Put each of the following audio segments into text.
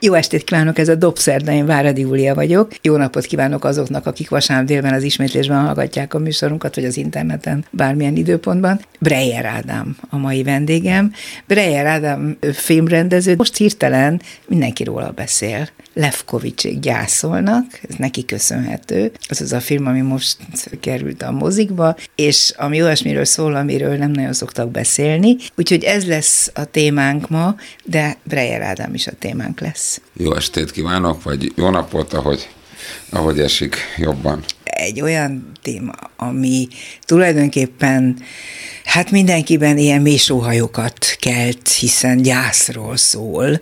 Jó estét kívánok, ez a Dobszerda, én Váradi Júlia vagyok. Jó napot kívánok azoknak, akik vasárnap délben az ismétlésben hallgatják a műsorunkat, vagy az interneten bármilyen időpontban. Breyer Ádám a mai vendégem. Breyer Ádám filmrendező, most hirtelen mindenki róla beszél. Levkovicsék gyászolnak, ez neki köszönhető. Ez az a film, ami most került a mozikba, és ami olyasmiről szól, amiről nem nagyon szoktak beszélni. Úgyhogy ez lesz a témánk ma, de Breyer Ádám is a témánk lesz. Jó estét kívánok, vagy jó napot, ahogy, ahogy esik jobban. Egy olyan téma, ami tulajdonképpen hát mindenkiben ilyen mésóhajokat kelt, hiszen gyászról szól.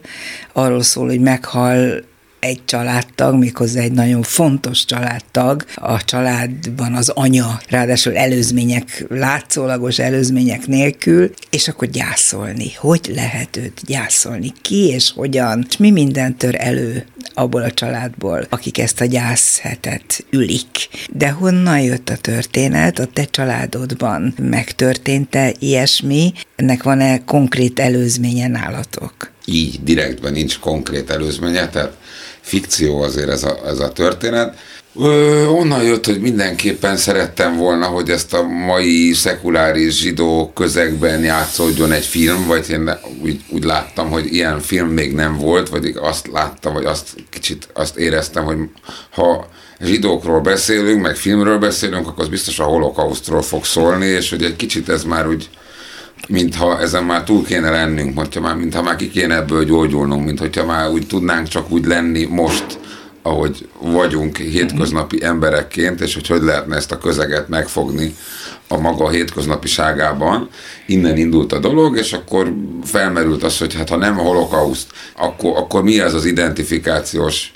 Arról szól, hogy meghal egy családtag, méghozzá egy nagyon fontos családtag. A családban az anya, ráadásul előzmények, látszólagos előzmények nélkül, és akkor gyászolni. Hogy lehet őt gyászolni? Ki és hogyan? És mi minden tör elő abból a családból, akik ezt a gyászhetet ülik. De honnan jött a történet? A te családodban megtörtént-e ilyesmi? Ennek van-e konkrét előzménye nálatok? Így, direktben nincs konkrét előzménye, tehát fikció azért ez a, ez a történet. Ö, onnan jött, hogy mindenképpen szerettem volna, hogy ezt a mai szekuláris zsidó közegben játszódjon egy film, vagy én úgy, úgy láttam, hogy ilyen film még nem volt, vagy azt láttam, vagy azt kicsit azt éreztem, hogy ha zsidókról beszélünk, meg filmről beszélünk, akkor az biztos a holokausztról fog szólni, és hogy egy kicsit ez már úgy mintha ezen már túl kéne lennünk, hogyha már, mintha már ki kéne ebből gyógyulnunk, mint hogyha már úgy tudnánk csak úgy lenni most, ahogy vagyunk hétköznapi emberekként, és hogy hogy lehetne ezt a közeget megfogni a maga hétköznapiságában. Innen indult a dolog, és akkor felmerült az, hogy hát ha nem holokauszt, akkor, akkor mi ez az identifikációs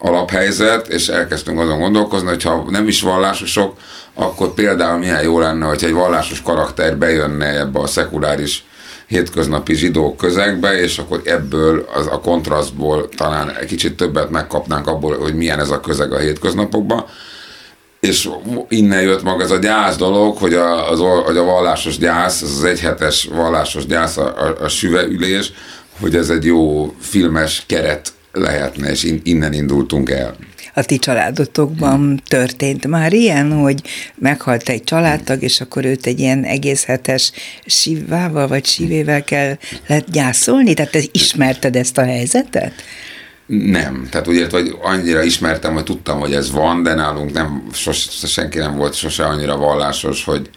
alaphelyzet, és elkezdtünk azon gondolkozni, hogy ha nem is vallásosok, akkor például milyen jó lenne, hogy egy vallásos karakter bejönne ebbe a szekuláris hétköznapi zsidó közegbe, és akkor ebből az, a kontrasztból talán egy kicsit többet megkapnánk abból, hogy milyen ez a közeg a hétköznapokban. És innen jött maga ez a gyász dolog, hogy a, az, hogy a vallásos gyász, az, egyhetes vallásos gyász, a, a, a süveülés, hogy ez egy jó filmes keret lehetne, és innen indultunk el a ti családotokban történt már ilyen, hogy meghalt egy családtag, és akkor őt egy ilyen egész hetes sivával vagy sivével kell lehet gyászolni? Tehát te ismerted ezt a helyzetet? Nem, tehát úgy ért, hogy annyira ismertem, hogy tudtam, hogy ez van, de nálunk nem, sos, senki nem volt sose annyira vallásos, hogy,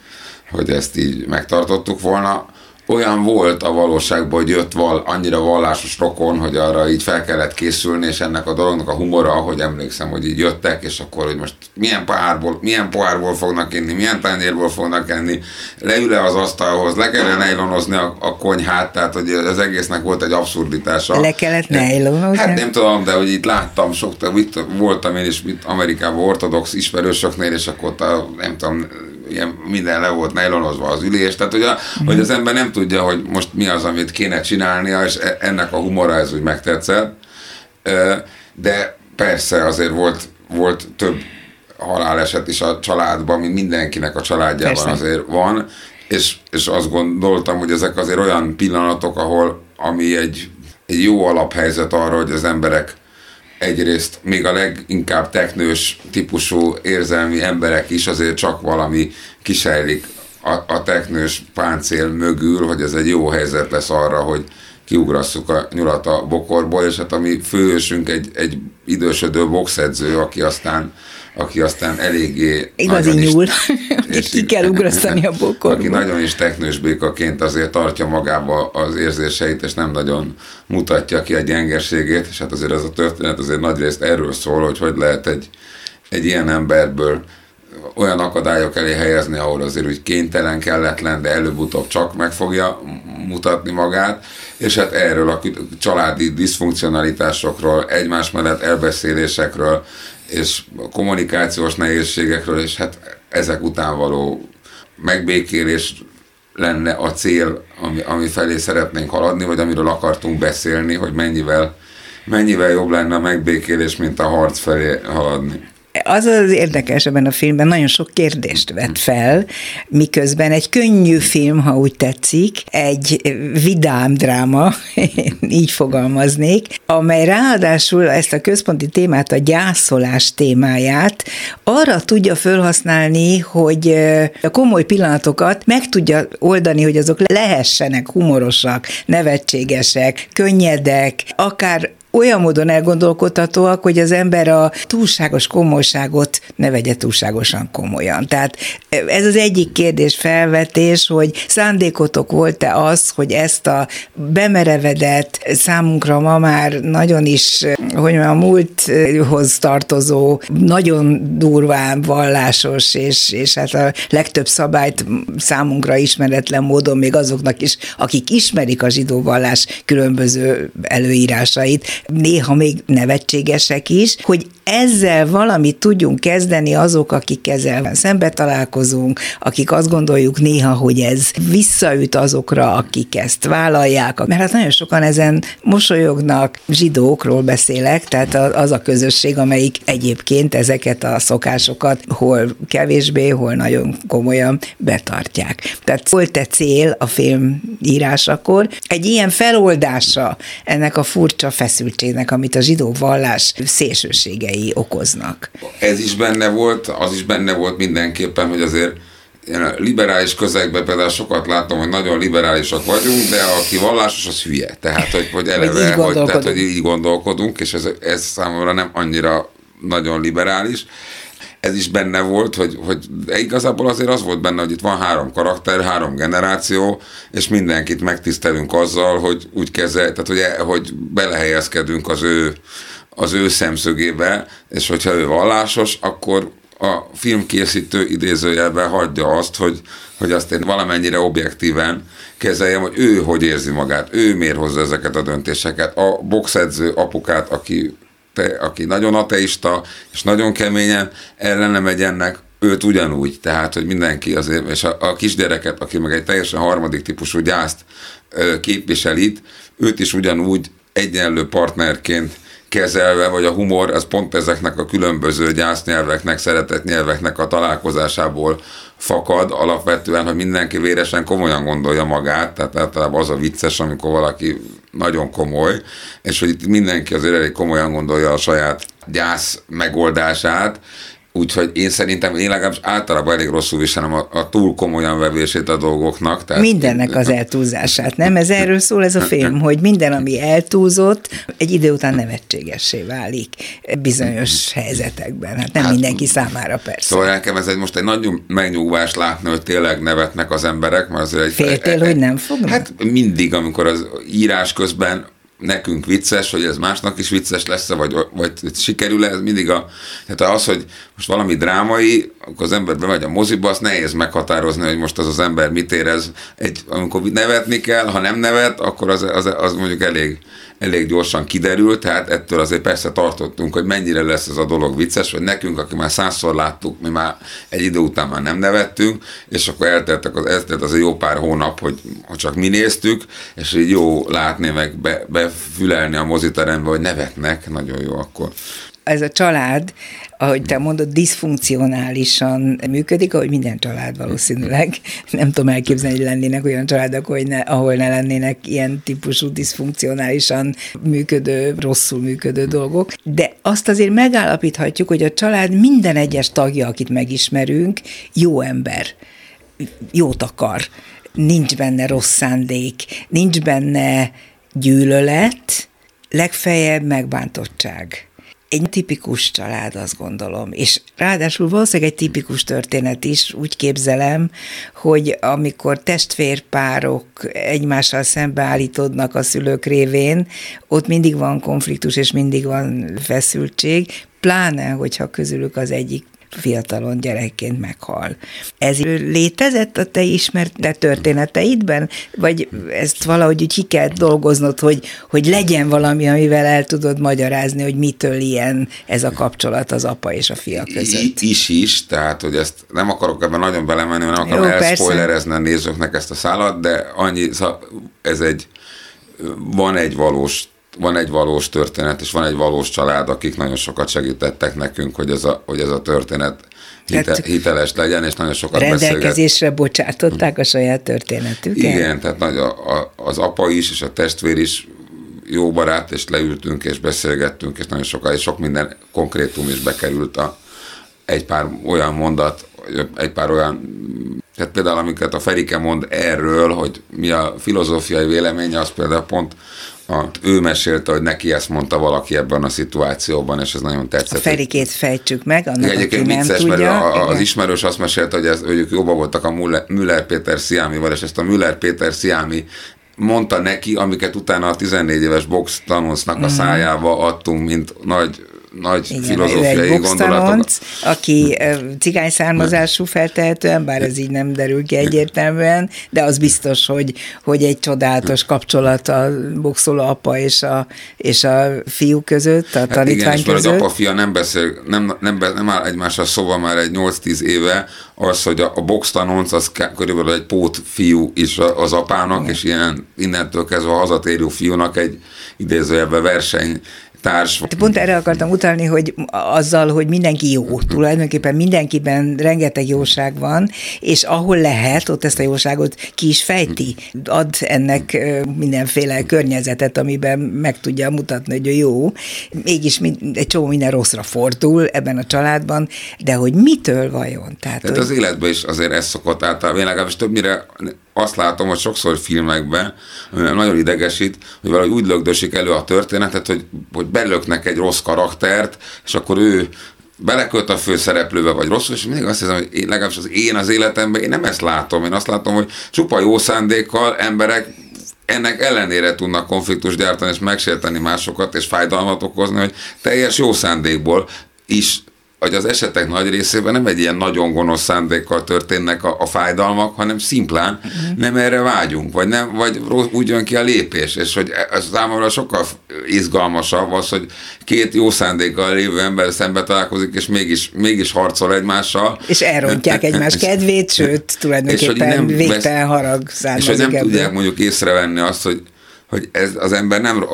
hogy ezt így megtartottuk volna olyan volt a valóságban, hogy jött val, annyira vallásos rokon, hogy arra így fel kellett készülni, és ennek a dolognak a humora, hogy emlékszem, hogy így jöttek, és akkor, hogy most milyen pohárból, milyen pohárból fognak inni, milyen tányérból fognak enni, leül-e az asztalhoz, le kellene nejlonozni a, a konyhát, tehát hogy az egésznek volt egy abszurditása. Le kellett nejlonozni? Hát nem tudom, de hogy itt láttam, sok, itt voltam én is itt Amerikában ortodox ismerősöknél, és akkor ott a, nem tudom, ilyen minden le volt nejlonozva az ülés, tehát hogy, a, mm. hogy az ember nem tudja, hogy most mi az, amit kéne csinálnia, és e, ennek a humora ez úgy megtetszett. De persze azért volt, volt több haláleset is a családban, mint mindenkinek a családjában persze. azért van, és, és azt gondoltam, hogy ezek azért olyan pillanatok, ahol ami egy, egy jó alaphelyzet arra, hogy az emberek egyrészt még a leginkább teknős típusú érzelmi emberek is azért csak valami kisejlik a, a teknős páncél mögül, hogy ez egy jó helyzet lesz arra, hogy kiugrasszuk a nyulat a bokorból, és hát a mi főhősünk egy, egy idősödő boxedző, aki aztán aki aztán eléggé... Igazi nyúl, akit ki kell ugrasztani a bokorba. Aki nagyon is teknős békaként azért tartja magába az érzéseit, és nem nagyon mutatja ki a gyengeségét, és hát azért ez a történet azért nagyrészt erről szól, hogy hogy lehet egy, egy ilyen emberből olyan akadályok elé helyezni, ahol azért úgy kénytelen, kelletlen, de előbb-utóbb csak meg fogja mutatni magát, és hát erről a családi diszfunkcionalitásokról, egymás mellett elbeszélésekről, és kommunikációs nehézségekről, és hát ezek után való megbékélés lenne a cél, ami, ami felé szeretnénk haladni, vagy amiről akartunk beszélni, hogy mennyivel mennyivel jobb lenne a megbékélés, mint a harc felé haladni az az érdekes ebben a filmben, nagyon sok kérdést vett fel, miközben egy könnyű film, ha úgy tetszik, egy vidám dráma, így fogalmaznék, amely ráadásul ezt a központi témát, a gyászolás témáját arra tudja felhasználni, hogy a komoly pillanatokat meg tudja oldani, hogy azok lehessenek humorosak, nevetségesek, könnyedek, akár olyan módon elgondolkodhatóak, hogy az ember a túlságos komolyságot ne vegye túlságosan komolyan. Tehát ez az egyik kérdés felvetés, hogy szándékotok volt-e az, hogy ezt a bemerevedett, számunkra ma már nagyon is, hogy a múlthoz tartozó, nagyon durván vallásos, és, és hát a legtöbb szabályt számunkra ismeretlen módon még azoknak is, akik ismerik a zsidó vallás különböző előírásait, néha még nevetségesek is, hogy ezzel valamit tudjunk kezdeni azok, akik ezzel szembe találkozunk, akik azt gondoljuk néha, hogy ez visszaüt azokra, akik ezt vállalják, mert hát nagyon sokan ezen mosolyognak, zsidókról beszélek, tehát az a közösség, amelyik egyébként ezeket a szokásokat hol kevésbé, hol nagyon komolyan betartják. Tehát volt-e cél a film írásakor? Egy ilyen feloldása ennek a furcsa feszültségnek, amit a zsidó vallás szélsősége veszélyei okoznak. Ez is benne volt, az is benne volt mindenképpen, hogy azért a liberális közegben például sokat látom, hogy nagyon liberálisak vagyunk, de aki vallásos, az hülye. Tehát, hogy, hogy eleve, hogy, hogy, tehát, hogy így gondolkodunk, és ez, ez számomra nem annyira nagyon liberális. Ez is benne volt, hogy, hogy igazából azért az volt benne, hogy itt van három karakter, három generáció, és mindenkit megtisztelünk azzal, hogy úgy kezel, tehát hogy, hogy belehelyezkedünk az ő az ő szemszögébe, és hogyha ő vallásos, akkor a filmkészítő idézőjelben hagyja azt, hogy, hogy azt én valamennyire objektíven kezeljem, hogy ő hogy érzi magát, ő miért hozza ezeket a döntéseket. A boxedző apukát, aki, te, aki nagyon ateista, és nagyon keményen ellene megy ennek, őt ugyanúgy, tehát, hogy mindenki azért, és a, a kisgyereket, aki meg egy teljesen harmadik típusú gyászt képvisel itt, őt is ugyanúgy egyenlő partnerként kezelve, vagy a humor, ez pont ezeknek a különböző gyásznyelveknek, szeretett nyelveknek a találkozásából fakad alapvetően, hogy mindenki véresen komolyan gondolja magát, tehát általában az a vicces, amikor valaki nagyon komoly, és hogy itt mindenki azért elég komolyan gondolja a saját gyász megoldását, Úgyhogy én szerintem én legalábbis általában elég rosszul viselem a, a túl komolyan vevését a dolgoknak. Tehát Mindennek az eltúlzását, nem? Ez erről szól ez a film, hogy minden, ami eltúlzott, egy idő után nevetségessé válik bizonyos helyzetekben. Hát nem hát, mindenki számára persze. Szóval nekem ez egy most egy nagyon megnyugvás látni, hogy tényleg nevetnek az emberek. Mert azért egy, Féltél, egy, hogy nem fognak? Hát mindig, amikor az írás közben nekünk vicces, hogy ez másnak is vicces lesz vagy, vagy sikerül ez mindig a, tehát az, hogy most valami drámai, akkor az ember bemegy a moziba, azt nehéz meghatározni, hogy most az az ember mit érez. Egy, amikor nevetni kell, ha nem nevet, akkor az, az, az mondjuk elég, elég gyorsan kiderül, tehát ettől azért persze tartottunk, hogy mennyire lesz ez a dolog vicces, vagy nekünk, aki már százszor láttuk, mi már egy idő után már nem nevettünk, és akkor elteltek az, eltelt az egy jó pár hónap, hogy, hogy csak mi néztük, és így jó látni, meg be, befülelni a moziterembe, hogy nevetnek, nagyon jó akkor ez a család, ahogy te mondod, diszfunkcionálisan működik, ahogy minden család valószínűleg. Nem tudom elképzelni, hogy lennének olyan családok, hogy ne, ahol ne lennének ilyen típusú diszfunkcionálisan működő, rosszul működő dolgok. De azt azért megállapíthatjuk, hogy a család minden egyes tagja, akit megismerünk, jó ember, jót akar, nincs benne rossz szándék, nincs benne gyűlölet, legfeljebb megbántottság egy tipikus család, azt gondolom. És ráadásul valószínűleg egy tipikus történet is, úgy képzelem, hogy amikor testvérpárok egymással szembeállítódnak a szülők révén, ott mindig van konfliktus és mindig van feszültség, pláne, hogyha közülük az egyik fiatalon gyerekként meghal. Ez létezett a te ismert történeteidben, vagy ezt valahogy úgy ki kell dolgoznod, hogy, hogy legyen valami, amivel el tudod magyarázni, hogy mitől ilyen ez a kapcsolat az apa és a fia között? I- is is, tehát hogy ezt nem akarok ebben nagyon belemenni, nem akarom elszpoilerezni a nézőknek ezt a szállat, de annyi, ez egy, van egy valós van egy valós történet, és van egy valós család, akik nagyon sokat segítettek nekünk, hogy ez a, hogy ez a történet hite, hiteles legyen, és nagyon sokat Rendelkezésre beszélget. bocsátották a saját történetüket. Igen, tehát nagy a, a, az apa is, és a testvér is jó barát, és leültünk, és beszélgettünk, és nagyon sokat, és sok minden konkrétum is bekerült a, egy pár olyan mondat, egy pár olyan, tehát például amiket a Ferike mond erről, hogy mi a filozófiai véleménye, az például pont a, ő mesélte, hogy neki ezt mondta valaki ebben a szituációban, és ez nagyon tetszett. A Ferikét fejtsük meg, annak, Igen, aki nem vicces, tudja. Mert a, az ismerős azt mesélte, hogy, ez, hogy jobban voltak a Müller Péter Sziámival, és ezt a Müller Péter Sziámi mondta neki, amiket utána a 14 éves box tanulsznak a mhm. szájába adtunk, mint nagy nagy Igen, filozófiai gondolatok. aki cigány származású feltehetően, bár ez így nem derül ki egyértelműen, de az biztos, hogy, hogy egy csodálatos kapcsolat a boxoló apa és a, és a fiú között, a hát tanítvány igen, között. Igen, apa-fia nem beszél, nem, nem, nem áll egymással szóval már egy 8-10 éve, az, hogy a, a box tanonc az körülbelül egy pót fiú is az apának, igen. és ilyen innentől kezdve a hazatérő fiúnak egy idézőjelben verseny társ. Pont erre akartam utalni, hogy azzal, hogy mindenki jó, tulajdonképpen mindenkiben rengeteg jóság van, és ahol lehet, ott ezt a jóságot ki is fejti, ad ennek mindenféle környezetet, amiben meg tudja mutatni, hogy jó. Mégis egy csomó minden rosszra fordul ebben a családban, de hogy mitől vajon? Tehát, Tehát hogy... az életben is azért ez szokott általában, legalábbis többnyire azt látom, hogy sokszor filmekben nagyon idegesít, hogy valahogy úgy lögdösik elő a történetet, hogy, hogy belöknek egy rossz karaktert, és akkor ő belekölt a főszereplőbe, vagy rosszul, és mindig azt hiszem, hogy én, legalábbis az én az életemben, én nem ezt látom. Én azt látom, hogy csupa jó szándékkal emberek ennek ellenére tudnak konfliktus gyártani, és megsérteni másokat, és fájdalmat okozni, hogy teljes jó szándékból is hogy az esetek nagy részében nem egy ilyen nagyon gonosz szándékkal történnek a, a fájdalmak, hanem szimplán uh-huh. nem erre vágyunk, vagy, nem, vagy úgy jön ki a lépés, és hogy ez számomra sokkal izgalmasabb az, hogy két jó szándékkal lévő ember szembe találkozik, és mégis, mégis harcol egymással. És elrontják egymás kedvét, sőt, tulajdonképpen végtelen harag származik És hogy nem ebből. tudják mondjuk észrevenni azt, hogy hogy ez az ember nem,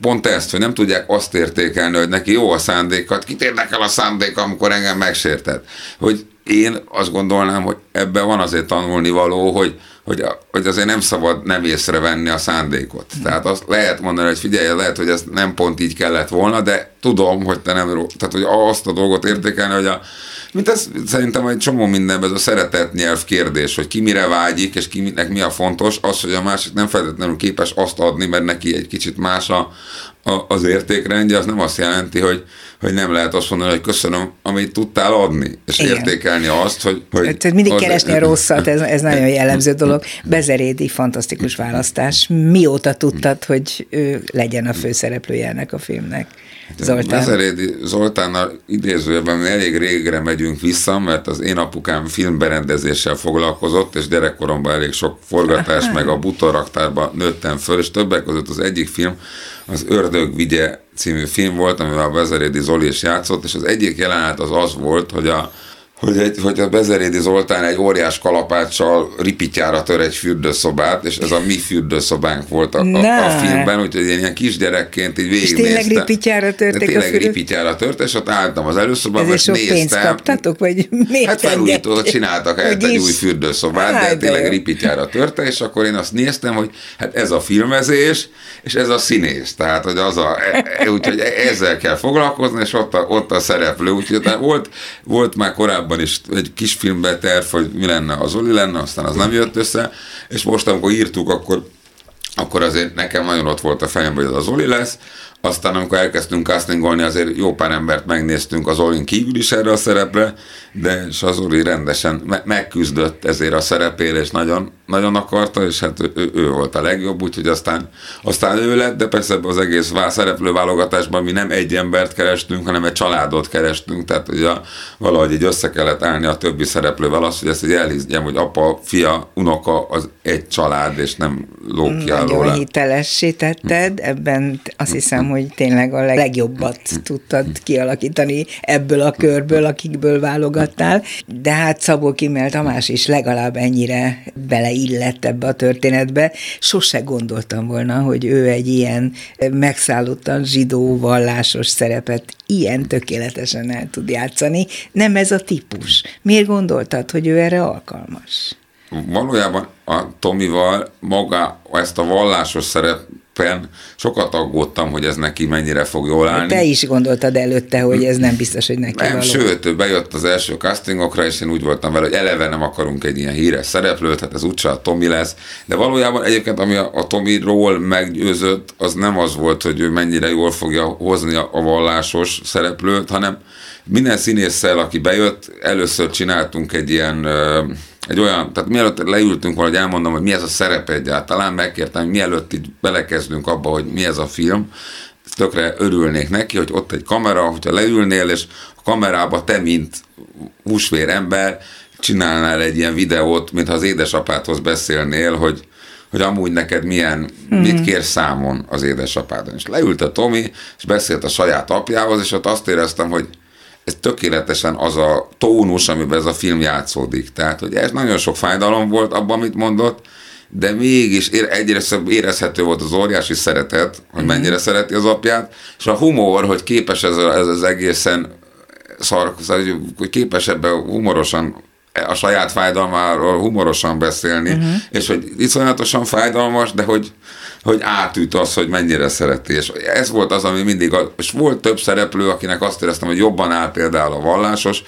pont ezt, hogy nem tudják azt értékelni, hogy neki jó a szándékat, kit érdekel a szándék, amikor engem megsértett. Hogy én azt gondolnám, hogy ebben van azért tanulni való, hogy, hogy, hogy azért nem szabad nem észrevenni a szándékot. Tehát azt lehet mondani, hogy figyelj, lehet, hogy ez nem pont így kellett volna, de tudom, hogy te nem, tehát hogy azt a dolgot értékelni, hogy a, mint ez szerintem egy csomó mindenben ez a szeretet nyelv kérdés, hogy ki mire vágyik, és kinek mi a fontos, az, hogy a másik nem feltétlenül képes azt adni, mert neki egy kicsit más a, a, az értékrendje, az nem azt jelenti, hogy, hogy nem lehet azt mondani, hogy köszönöm, amit tudtál adni, és Igen. értékelni azt, hogy... hogy Tehát mindig az, keresni a rosszat, ez, ez nagyon jellemző dolog. Bezerédi, fantasztikus választás. Mióta tudtad, hogy ő legyen a főszereplője ennek a filmnek? Zoltán. Bezerédi Zoltánnal idézőjében mi elég régre megyünk vissza, mert az én apukám filmberendezéssel foglalkozott, és gyerekkoromban elég sok forgatás, Aha. meg a butoraktárban nőttem föl, és többek között az egyik film az Ördög vigye című film volt, amivel a Bezerédi Zoli is játszott, és az egyik jelenet az az volt, hogy a hogy, egy, hogy a Bezerédi Zoltán egy óriás kalapáccsal ripityára tör egy fürdőszobát, és ez a mi fürdőszobánk volt a, a, a filmben, úgyhogy én ilyen kisgyerekként így végignéztem. És tényleg ripityára törtek tényleg a ripityára tört, és ott álltam az előszobában, és néztem. pénzt kaptatok, vagy miért Hát felújítót csináltak egy, egy új fürdőszobát, hát, de tényleg ripityára törte, és akkor én azt néztem, hogy hát ez a filmezés, és ez a színész, tehát hogy az a, e, e, úgyhogy ezzel kell foglalkozni, és ott a, ott a szereplő, úgyhogy volt, volt már korábban korábban is egy kis filmbe terv, hogy mi lenne, az Oli lenne, aztán az nem jött össze, és most amikor írtuk, akkor akkor azért nekem nagyon ott volt a fejem, hogy az az Oli lesz, aztán amikor elkezdtünk castingolni, azért jó pár embert megnéztünk az Olin kívül is erre a szerepre, de és az Oli rendesen me- megküzdött ezért a szerepére, és nagyon, nagyon akarta, és hát ő, ő volt a legjobb, úgyhogy aztán, aztán ő lett, de persze az egész szereplő válogatásban mi nem egy embert kerestünk, hanem egy családot kerestünk, tehát ugye valahogy így össze kellett állni a többi szereplővel az, hogy ezt így elhiggyem, hogy apa, fia, unoka az egy család, és nem lók ki Nagyon hitelessé tetted, ebben azt hiszem, hogy tényleg a legjobbat tudtad kialakítani ebből a körből, akikből válogattál, de hát Szabó Kimmel Tamás is legalább ennyire beleillett ebbe a történetbe. Sose gondoltam volna, hogy ő egy ilyen megszállottan zsidó vallásos szerepet ilyen tökéletesen el tud játszani. Nem ez a típus. Miért gondoltad, hogy ő erre alkalmas? Valójában a Tomival maga ezt a vallásos szerepen sokat aggódtam, hogy ez neki mennyire fog jól állni. Te is gondoltad előtte, hogy ez nem biztos, hogy neki Nem, való. sőt, bejött az első castingokra, és én úgy voltam vele, hogy eleve nem akarunk egy ilyen híres szereplőt, hát ez úgyse a Tomi lesz. De valójában egyébként, ami a, a Tomiról meggyőzött, az nem az volt, hogy ő mennyire jól fogja hozni a, a vallásos szereplőt, hanem minden színésszel, aki bejött, először csináltunk egy ilyen egy olyan, tehát mielőtt leültünk volna, hogy elmondom, hogy mi ez a szerep egyáltalán, megkértem, hogy mielőtt így belekezdünk abba, hogy mi ez a film, tökre örülnék neki, hogy ott egy kamera, hogyha leülnél, és a kamerába te, mint húsvér ember, csinálnál egy ilyen videót, mintha az édesapádhoz beszélnél, hogy, hogy amúgy neked milyen, mm-hmm. mit kér számon az édesapádon. És leült a Tomi, és beszélt a saját apjához, és ott azt éreztem, hogy ez tökéletesen az a tónus, amiben ez a film játszódik. Tehát, hogy ez nagyon sok fájdalom volt abban, amit mondott, de mégis egyre érezhető volt az óriási szeretet, hogy mm. mennyire szereti az apját, és a humor, hogy képes ez, ez az egészen szar, hogy képes ebben humorosan a saját fájdalmáról humorosan beszélni, uh-huh. és hogy iszonyatosan fájdalmas, de hogy, hogy átüt az, hogy mennyire szereti. És ez volt az, ami mindig, a, és volt több szereplő, akinek azt éreztem, hogy jobban áll például a vallásos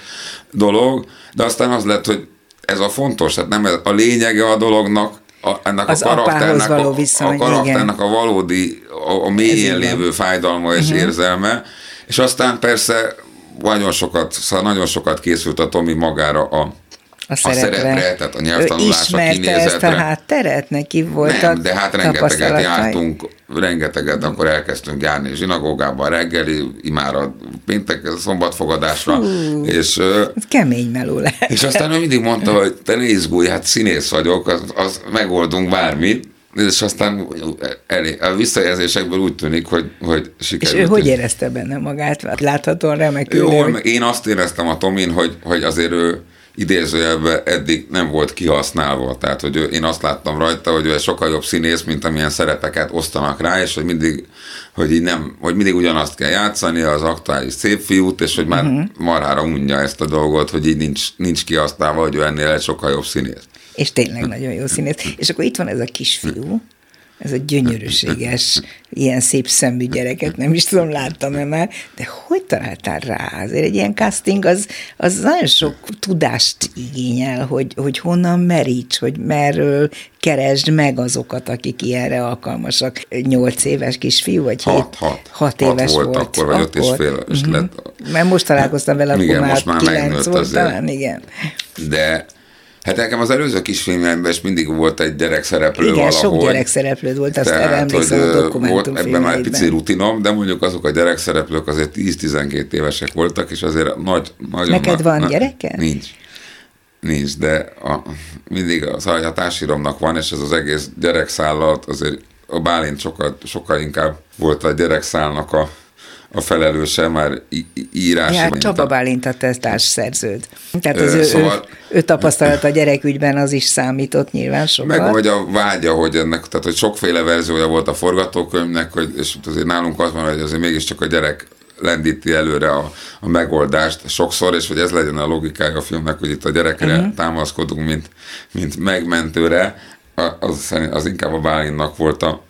dolog, de aztán az lett, hogy ez a fontos, tehát nem a lényege a dolognak, a, ennek az a karakternek, való a, viszony, a karakternek igen. a valódi, a, a mélyén lévő fájdalma és uh-huh. érzelme, és aztán persze nagyon sokat, szóval nagyon sokat készült a Tomi magára a a szerepre. a szerepre, tehát a nyelvtanulásra, kinézetre. ezt a hátteret? Neki volt Nem, de hát rengeteget jártunk, rengeteget, akkor elkezdtünk járni zsinagógában reggeli, imára péntek, szombatfogadásra. Hú, és, ez kemény meló lehet. És aztán ő mindig mondta, hogy te ne izgulj, hát színész vagyok, az, az megoldunk bármit, és aztán elé, a visszajelzésekből úgy tűnik, hogy, hogy sikerült. És ő hogy érezte benne magát? Láthatóan remekül. Jó, hogy... én azt éreztem a Tomin, hogy, hogy azért ő idézőjelben eddig nem volt kihasználva. Tehát, hogy ő, én azt láttam rajta, hogy ő sokkal jobb színész, mint amilyen szerepeket osztanak rá, és hogy mindig, hogy így nem, hogy mindig ugyanazt kell játszani, az aktuális szép fiút, és hogy már uh-huh. marhára unja ezt a dolgot, hogy így nincs, nincs kihasználva, hogy ő ennél egy sokkal jobb színész. És tényleg nagyon jó színész. És akkor itt van ez a kisfiú, ez a gyönyörűséges, ilyen szép szemű gyereket, nem is tudom, láttam-e már, de hogy találtál rá? Azért egy ilyen casting az, az nagyon sok tudást igényel, hogy, hogy honnan meríts, hogy merről keresd meg azokat, akik ilyenre alkalmasak. Nyolc éves kisfiú, vagy hét? Hat, hat. Hat éves hat volt, volt. Akkor vagy öt és fél. Uh-huh. lett. Mert most találkoztam vele, igen, akkor most már kilenc volt talán, igen. De Hát nekem az előző kisfilmemben is mindig volt egy gyerekszereplő Igen, valahogy. sok gyerekszereplőd volt, azt erre emlékszem a dokumentum volt Ebben már egy pici rutinom, de mondjuk azok a gyerekszereplők azért 10-12 évesek voltak, és azért nagy, nagyon... Neked van gyereke? Nincs. Nincs, de a, mindig az a társíromnak van, és ez az egész gyerekszállat azért a Bálint sokkal, sokkal inkább volt a gyerekszálnak a a felelőse már írás. Ja, Csaba Bálint a szerződ. Tehát az ő, szóval, ő, ő tapasztalat a gyerekügyben az is számított nyilván sokat. Meg vagy a vágya, hogy ennek, tehát hogy sokféle verziója volt a forgatókönyvnek, hogy, és azért nálunk az van, hogy azért mégiscsak a gyerek lendíti előre a, a megoldást sokszor, és hogy ez legyen a logikája a filmnek, hogy itt a gyerekre uh-huh. támaszkodunk, mint, mint megmentőre, az, az inkább a Bálintnak volt a,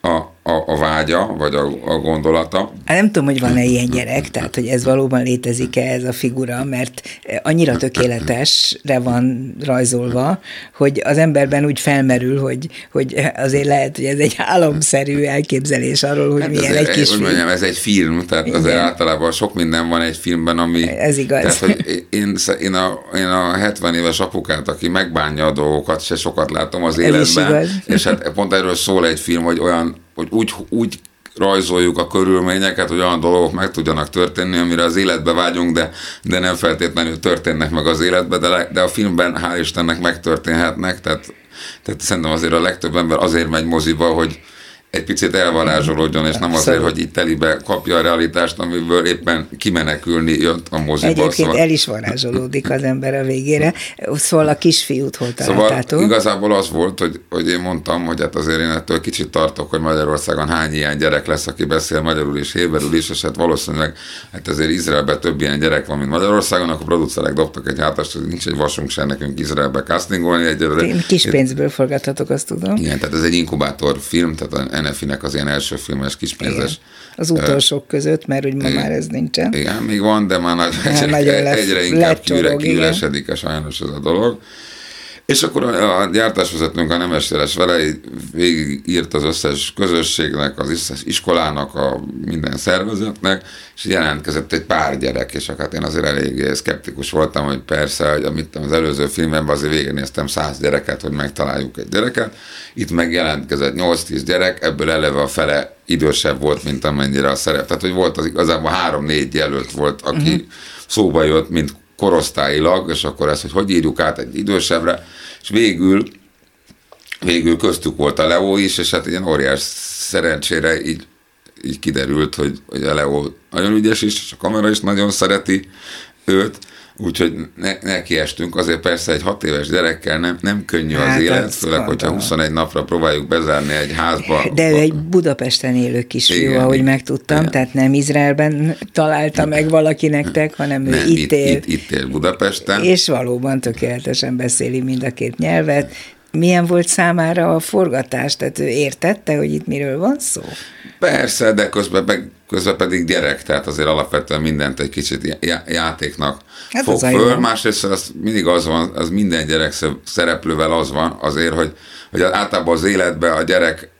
a, a, a vágya, vagy a, a gondolata. Hát nem tudom, hogy van-e ilyen gyerek, tehát hogy ez valóban létezik-e ez a figura, mert annyira tökéletesre van rajzolva, hogy az emberben úgy felmerül, hogy, hogy azért lehet, hogy ez egy álomszerű elképzelés arról, hogy hát milyen egy kis film. Mondjam, ez egy film, tehát Igen. azért általában sok minden van egy filmben, ami... Ez igaz. Tehát, hogy én, én, a, én a 70 éves apukát, aki megbánja a dolgokat, se sokat látom az életben, és hát pont erről szól egy film, hogy olyan hogy úgy, úgy rajzoljuk a körülményeket, hogy olyan dolgok meg tudjanak történni, amire az életbe vágyunk, de, de nem feltétlenül történnek meg az életbe, de, de a filmben hál' Istennek megtörténhetnek, tehát, tehát szerintem azért a legtöbb ember azért megy moziba, hogy egy picit elvarázsolódjon, és nem azért, hogy itt telibe kapja a realitást, amiből éppen kimenekülni jött a moziba. Egyébként szóval... el is varázsolódik az ember a végére. Szóval a kisfiút hol találtátok? Szóval igazából az volt, hogy, hogy én mondtam, hogy hát azért én ettől kicsit tartok, hogy Magyarországon hány ilyen gyerek lesz, aki beszél magyarul és héberül is, és hát valószínűleg hát azért Izraelben több ilyen gyerek van, mint Magyarországon, akkor a producerek dobtak egy hátast, hogy nincs egy vasunk sem nekünk Izraelbe castingolni egyelőre. Kis pénzből forgathatok, azt tudom. Igen, tehát ez egy inkubátor film, tehát NFI-nek az ilyen első filmes kispénzes. Igen. Az utolsók uh, között, mert úgy ma igen, már ez nincsen. Igen, még van, de már nagy, egyre, egyre, egyre inkább kiüresedik sajnos ez a dolog. És akkor a, a gyártásvezetőnk, a Nemes vele írt az összes közösségnek, az összes iskolának, a minden szervezetnek, és jelentkezett egy pár gyerek, és hát én azért eléggé szkeptikus voltam, hogy persze, hogy amit az előző filmben azért végignéztem száz gyereket, hogy megtaláljuk egy gyereket. Itt megjelentkezett 8-10 gyerek, ebből eleve a fele idősebb volt, mint amennyire a szerep. Tehát, hogy volt az igazából három-négy jelölt volt, aki uh-huh. szóba jött, mint korosztályilag, és akkor ezt, hogy hogy írjuk át egy idősebbre, és végül végül köztük volt a Leo is, és hát ilyen óriás szerencsére így, így kiderült, hogy, hogy a Leo nagyon ügyes is, és a kamera is nagyon szereti őt, Úgyhogy ne, nekiestünk, azért persze egy hat éves gyerekkel nem, nem könnyű hát az élet, főleg, hogyha 21 napra próbáljuk bezárni egy házba. De ő egy Budapesten élő kisfiú, igen, ahogy megtudtam, igen. tehát nem Izraelben találta meg valaki nektek, hanem ő nem, itt, él. Itt, itt él Budapesten. És valóban tökéletesen beszéli mind a két nyelvet. Milyen volt számára a forgatás? Tehát ő értette, hogy itt miről van szó? Persze, de közben, meg, közben pedig gyerek, tehát azért alapvetően mindent egy kicsit játéknak hát fog föl. Másrészt az mindig az van, az minden gyerek szereplővel az van azért, hogy, hogy általában az életben a gyerek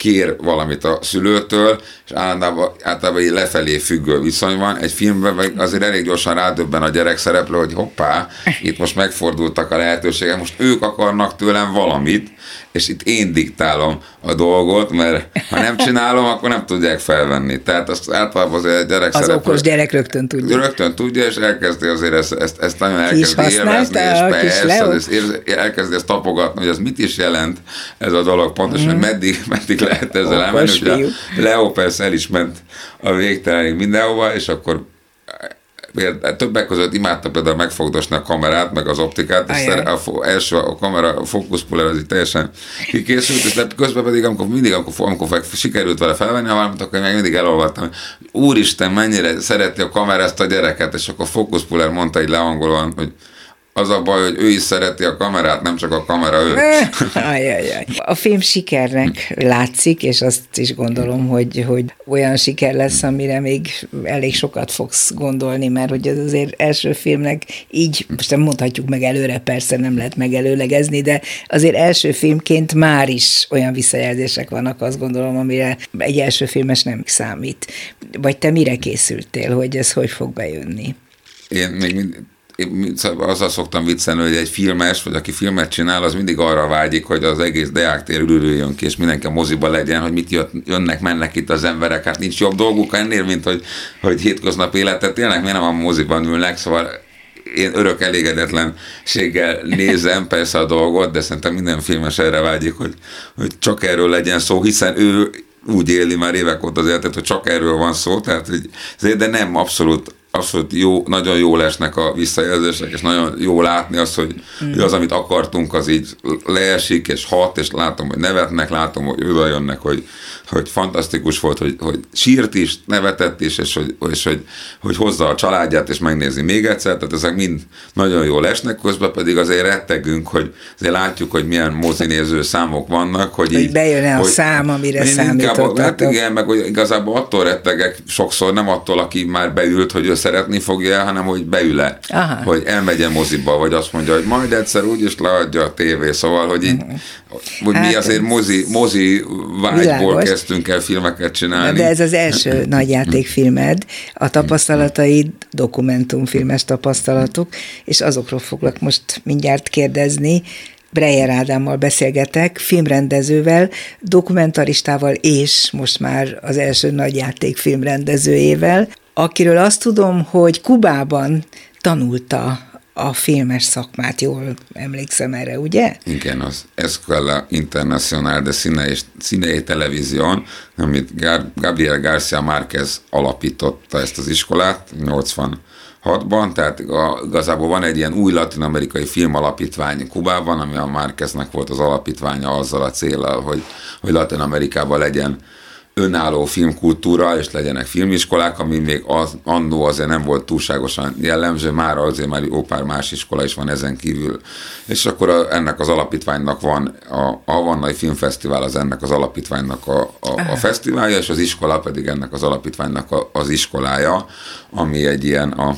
kér valamit a szülőtől, és általában, általában egy lefelé függő viszony van. Egy filmben azért elég gyorsan rádöbben a gyerek szereplő, hogy hoppá, itt most megfordultak a lehetőségek, most ők akarnak tőlem valamit, és itt én diktálom a dolgot, mert ha nem csinálom, akkor nem tudják felvenni. Tehát azt általában az egy gyerek Az szereplő, okos gyerek rögtön tudja. Rögtön tudja, és elkezdi azért ezt, ezt, ezt nagyon elkezdi élvezni, és persze, elkezdi ezt tapogatni, hogy ez mit is jelent ez a dolog pontosan, mm. hogy meddig, meddig lehet ezzel elmenni. Ugye Leo persze el is ment a végtelenig mindenhova, és akkor többek között imádta például megfogdosni a kamerát, meg az optikát, és a, a, első a kamera a fókuszpuller az így teljesen kikészült, és közben pedig amikor mindig, amikor, amikor sikerült vele felvenni a valamit, akkor meg mindig elolvattam, hogy úristen, mennyire szereti a kamera ezt a gyereket, és akkor a fókuszpuller mondta így leangolóan, hogy az a baj, hogy ő is szereti a kamerát, nem csak a kamera ő. Ajajaj. A film sikernek látszik, és azt is gondolom, hogy, hogy olyan siker lesz, amire még elég sokat fogsz gondolni, mert hogy az azért első filmnek így, most nem mondhatjuk meg előre, persze nem lehet megelőlegezni, de azért első filmként már is olyan visszajelzések vannak, azt gondolom, amire egy első filmes nem számít. Vagy te mire készültél, hogy ez hogy fog bejönni? Én még mind, én azzal szoktam viccelni, hogy egy filmes, vagy aki filmet csinál, az mindig arra vágyik, hogy az egész Deák tér ürüljön ki, és mindenki a moziba legyen, hogy mit jönnek, mennek itt az emberek. Hát nincs jobb dolguk ennél, mint hogy, hogy hétköznap életet élnek, miért nem a moziban ülnek, szóval én örök elégedetlenséggel nézem persze a dolgot, de szerintem minden filmes erre vágyik, hogy, hogy csak erről legyen szó, hiszen ő úgy éli már évek óta az életet, hogy csak erről van szó, tehát, hogy, de nem abszolút abszolút jó, nagyon jó lesnek a visszajelzések, és nagyon jó látni azt, hogy, mm. az, amit akartunk, az így leesik, és hat, és látom, hogy nevetnek, látom, hogy oda jönnek, hogy, hogy fantasztikus volt, hogy, hogy sírt is, nevetett is, és hogy, és hogy, hogy hozza a családját, és megnézi még egyszer, tehát ezek mind nagyon jól esnek, közben pedig azért rettegünk, hogy azért látjuk, hogy milyen mozinéző számok vannak, hogy, hogy így, bejön a szám, amire számítottak. Hát igen, meg hogy igazából attól rettegek sokszor, nem attól, aki már beült, hogy ő szeretni fogja, hanem hogy beül-e, Aha. hogy elmegye moziba, vagy azt mondja, hogy majd egyszer úgyis leadja a tévé, szóval, hogy így, uh-huh. hogy hát, mi azért mozi, mozi vágyból világos. Kezdtünk el filmeket csinálni. De ez az első nagyjátékfilmed, a tapasztalataid, dokumentumfilmes tapasztalatok, és azokról foglak most mindjárt kérdezni, Breyer Ádámmal beszélgetek, filmrendezővel, dokumentaristával és most már az első nagyjáték filmrendezőjével, akiről azt tudom, hogy Kubában tanulta a filmes szakmát, jól emlékszem erre, ugye? Igen, az Escuela Internacional de Cine és Cine Television, amit Gabriel Garcia Márquez alapította ezt az iskolát 86-ban, tehát igazából van egy ilyen új latin-amerikai filmalapítvány Kubában, ami a Márqueznek volt az alapítványa azzal a célral, hogy, hogy Latin-Amerikában legyen önálló filmkultúra, és legyenek filmiskolák, ami még az, annó azért nem volt túlságosan jellemző, már azért már jó pár más iskola is van ezen kívül. És akkor a, ennek az alapítványnak van, a Havannai Filmfesztivál az ennek az alapítványnak a, a, a fesztiválja, és az iskola pedig ennek az alapítványnak a, az iskolája, ami egy ilyen a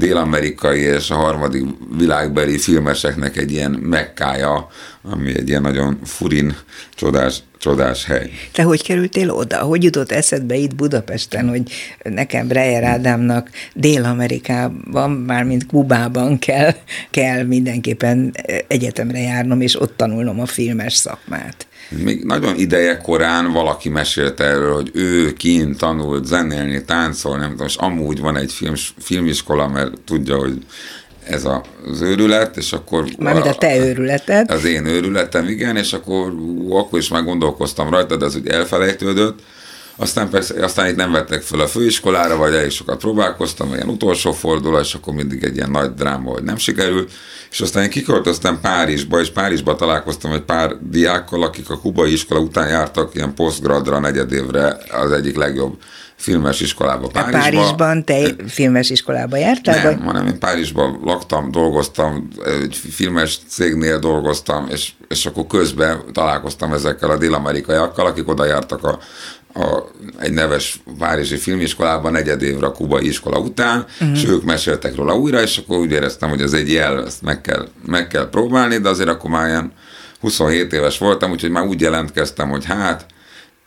dél-amerikai és a harmadik világbeli filmeseknek egy ilyen mekkája, ami egy ilyen nagyon furin csodás, csodás hely. Te hogy kerültél oda? Hogy jutott eszedbe itt Budapesten, hogy nekem Breyer Ádámnak Dél-Amerikában, mármint Kubában kell, kell mindenképpen egyetemre járnom, és ott tanulnom a filmes szakmát? Még nagyon ideje korán valaki mesélte erről, hogy ő kint tanult zenélni, táncolni, nem tudom, és amúgy van egy film, filmiskola, mert tudja, hogy ez az őrület, és akkor... Mármint a te őrületed. Az én őrületem, igen, és akkor akkor is már gondolkoztam rajta, de az úgy elfelejtődött, aztán persze, aztán itt nem vettek fel a főiskolára, vagy elég sokat próbálkoztam, ilyen utolsó forduló, és akkor mindig egy ilyen nagy dráma, hogy nem sikerült. És aztán én kiköltöztem Párizsba, és Párizsba találkoztam egy pár diákkal, akik a kubai iskola után jártak ilyen posztgradra, negyedévre az egyik legjobb filmes iskolába Párizsba. Párizsban te filmes iskolába jártál? Nem, vagy? hanem én Párizsban laktam, dolgoztam, egy filmes cégnél dolgoztam, és, és akkor közben találkoztam ezekkel a dél-amerikaiakkal, akik oda jártak a a, egy neves városi filmiskolában negyed évre a kubai iskola után, uh-huh. és ők meséltek róla újra, és akkor úgy éreztem, hogy ez egy jel, ezt meg kell, meg kell próbálni, de azért akkor már ilyen 27 éves voltam, úgyhogy már úgy jelentkeztem, hogy hát,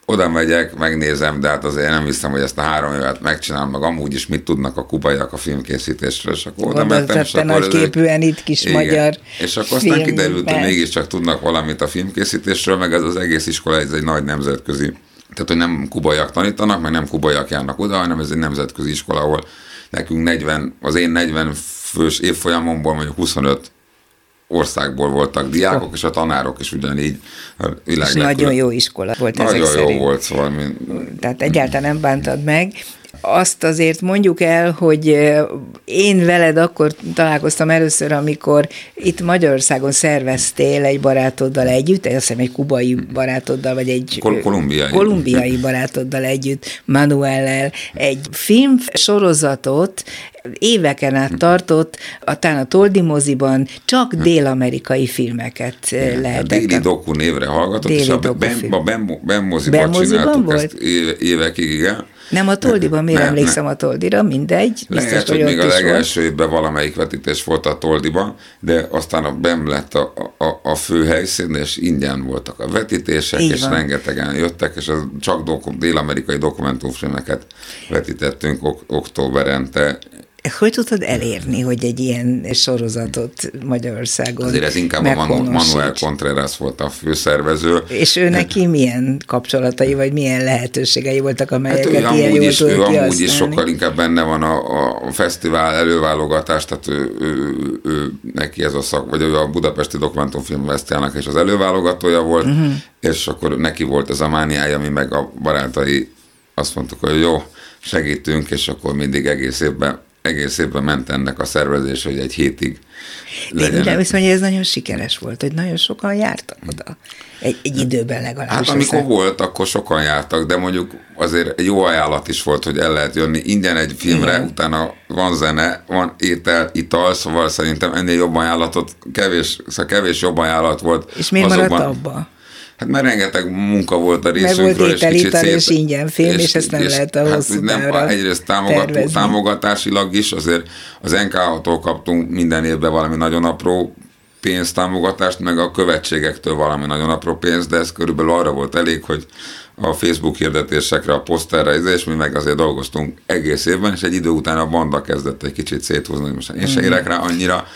oda megyek, megnézem, de hát azért nem hiszem, hogy ezt a három évet megcsinálom, meg amúgy is mit tudnak a kubaiak a filmkészítésről, és akkor oda mentem, és akkor nagy képűen itt kis igen, magyar És akkor aztán kiderült, hogy mégiscsak tudnak valamit a filmkészítésről, meg ez az egész iskola, ez egy nagy nemzetközi tehát, hogy nem kubaiak tanítanak, meg nem kubaiak járnak oda, hanem ez egy nemzetközi iskola, ahol nekünk 40, az én 40 fős évfolyamomból mondjuk 25 országból voltak diákok, és a tanárok is ugyanígy. A világ és nagyon jó iskola volt Nagyon ezek jó szerint. volt, szóval. Mint... Tehát egyáltalán nem bántad meg azt azért mondjuk el, hogy én veled akkor találkoztam először, amikor itt Magyarországon szerveztél egy barátoddal együtt, azt hiszem egy kubai barátoddal, vagy egy Kol- kolumbiai. kolumbiai barátoddal együtt, Manuellel, egy film sorozatot, éveken át tartott, a, a Toldi moziban csak dél-amerikai filmeket lehetett. A déli doku névre hallgatott, déli és a Ben, a ben, ben moziban, ben csináltuk volt? ezt évekig, igen. Nem a Toldiban, miért nem, emlékszem nem. a Toldira, mindegy. Biztos, Lehet, hogy, hogy még a legelső volt. évben valamelyik vetítés volt a Toldiban, de aztán a BEM lett a, a, a fő helyszín, és ingyen voltak a vetítések, Így és van. rengetegen jöttek, és az csak dokum, dél-amerikai dokumentumfilmeket vetítettünk ok- októberente, hogy tudod elérni, hogy egy ilyen sorozatot Magyarországon Azért ez inkább a Manuel Contreras volt a főszervező. És ő neki milyen kapcsolatai, vagy milyen lehetőségei voltak, amelyeket hát ő ilyen jól is, ő amúgy is sokkal inkább benne van a, a fesztivál előválogatás, tehát ő, ő, ő, ő, neki ez a szak, vagy ő a Budapesti Dokumentumfilm Fesztiválnak és az előválogatója volt, uh-huh. és akkor neki volt ez a mániája, ami meg a barátai azt mondtuk, hogy jó, segítünk, és akkor mindig egész évben egész évben ment ennek a szervezés, hogy egy hétig legyen. De viszont ez nagyon sikeres volt, hogy nagyon sokan jártak oda. Egy, egy időben legalábbis. Hát amikor össze... volt, akkor sokan jártak, de mondjuk azért egy jó ajánlat is volt, hogy el lehet jönni ingyen egy filmre, Igen. utána van zene, van étel, ital, szóval szerintem ennél jobb ajánlatot, kevés, szóval kevés jobb ajánlat volt. És miért azokban, maradt abba? Hát már rengeteg munka volt a részünkről. Meg volt étel, és, és ingyen film, és, és ezt nem és, lehet a hát nem, Egyrészt támogató, támogatásilag is, azért az NKH-tól kaptunk minden évben valami nagyon apró pénztámogatást, meg a követségektől valami nagyon apró pénzt, de ez körülbelül arra volt elég, hogy a Facebook hirdetésekre, a poszterre, és mi meg azért dolgoztunk egész évben, és egy idő után a banda kezdett egy kicsit széthúzni, most én se érek rá annyira,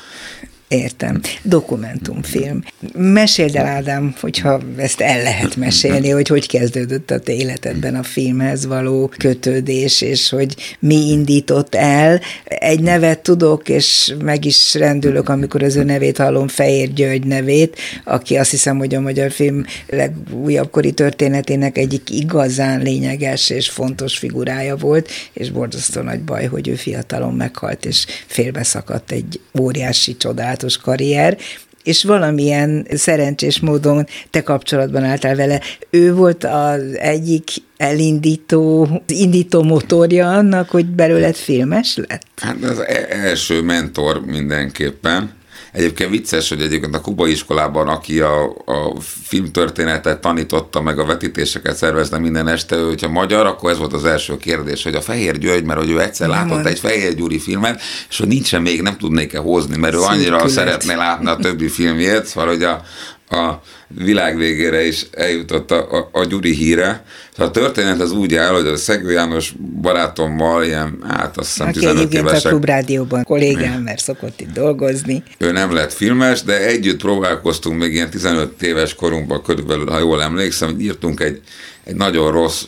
Értem. Dokumentumfilm. Meséld el, Ádám, hogyha ezt el lehet mesélni, hogy hogy kezdődött a te életedben a filmhez való kötődés, és hogy mi indított el. Egy nevet tudok, és meg is rendülök, amikor az ő nevét hallom, Fehér György nevét, aki azt hiszem, hogy a magyar film legújabb kori történetének egyik igazán lényeges és fontos figurája volt, és borzasztó nagy baj, hogy ő fiatalon meghalt, és félbeszakadt egy óriási csodát csodálatos karrier, és valamilyen szerencsés módon te kapcsolatban álltál vele. Ő volt az egyik elindító, indító motorja annak, hogy belőled filmes lett? Hát az e- első mentor mindenképpen. Egyébként vicces, hogy egyébként a Kubai iskolában, aki a, a filmtörténetet tanította, meg a vetítéseket szervezte minden este, ő, hogyha magyar, akkor ez volt az első kérdés, hogy a Fehér György, mert hogy ő egyszer látott mond. egy Fehér Gyuri filmet, és hogy nincsen még, nem tudnék-e hozni, mert ő annyira szeretné látni a többi filmjét, szóval hogy a, a világ végére is eljutott a, a, a Gyuri híre. Szóval a történet az úgy áll, hogy a Szegő János barátommal, ilyen, hát azt hiszem Aki 15 évesek. a Klubrádióban kollégám, mert szokott itt dolgozni. Ő nem lett filmes, de együtt próbálkoztunk még ilyen 15 éves korunkban körülbelül, ha jól emlékszem, hogy írtunk egy, egy nagyon rossz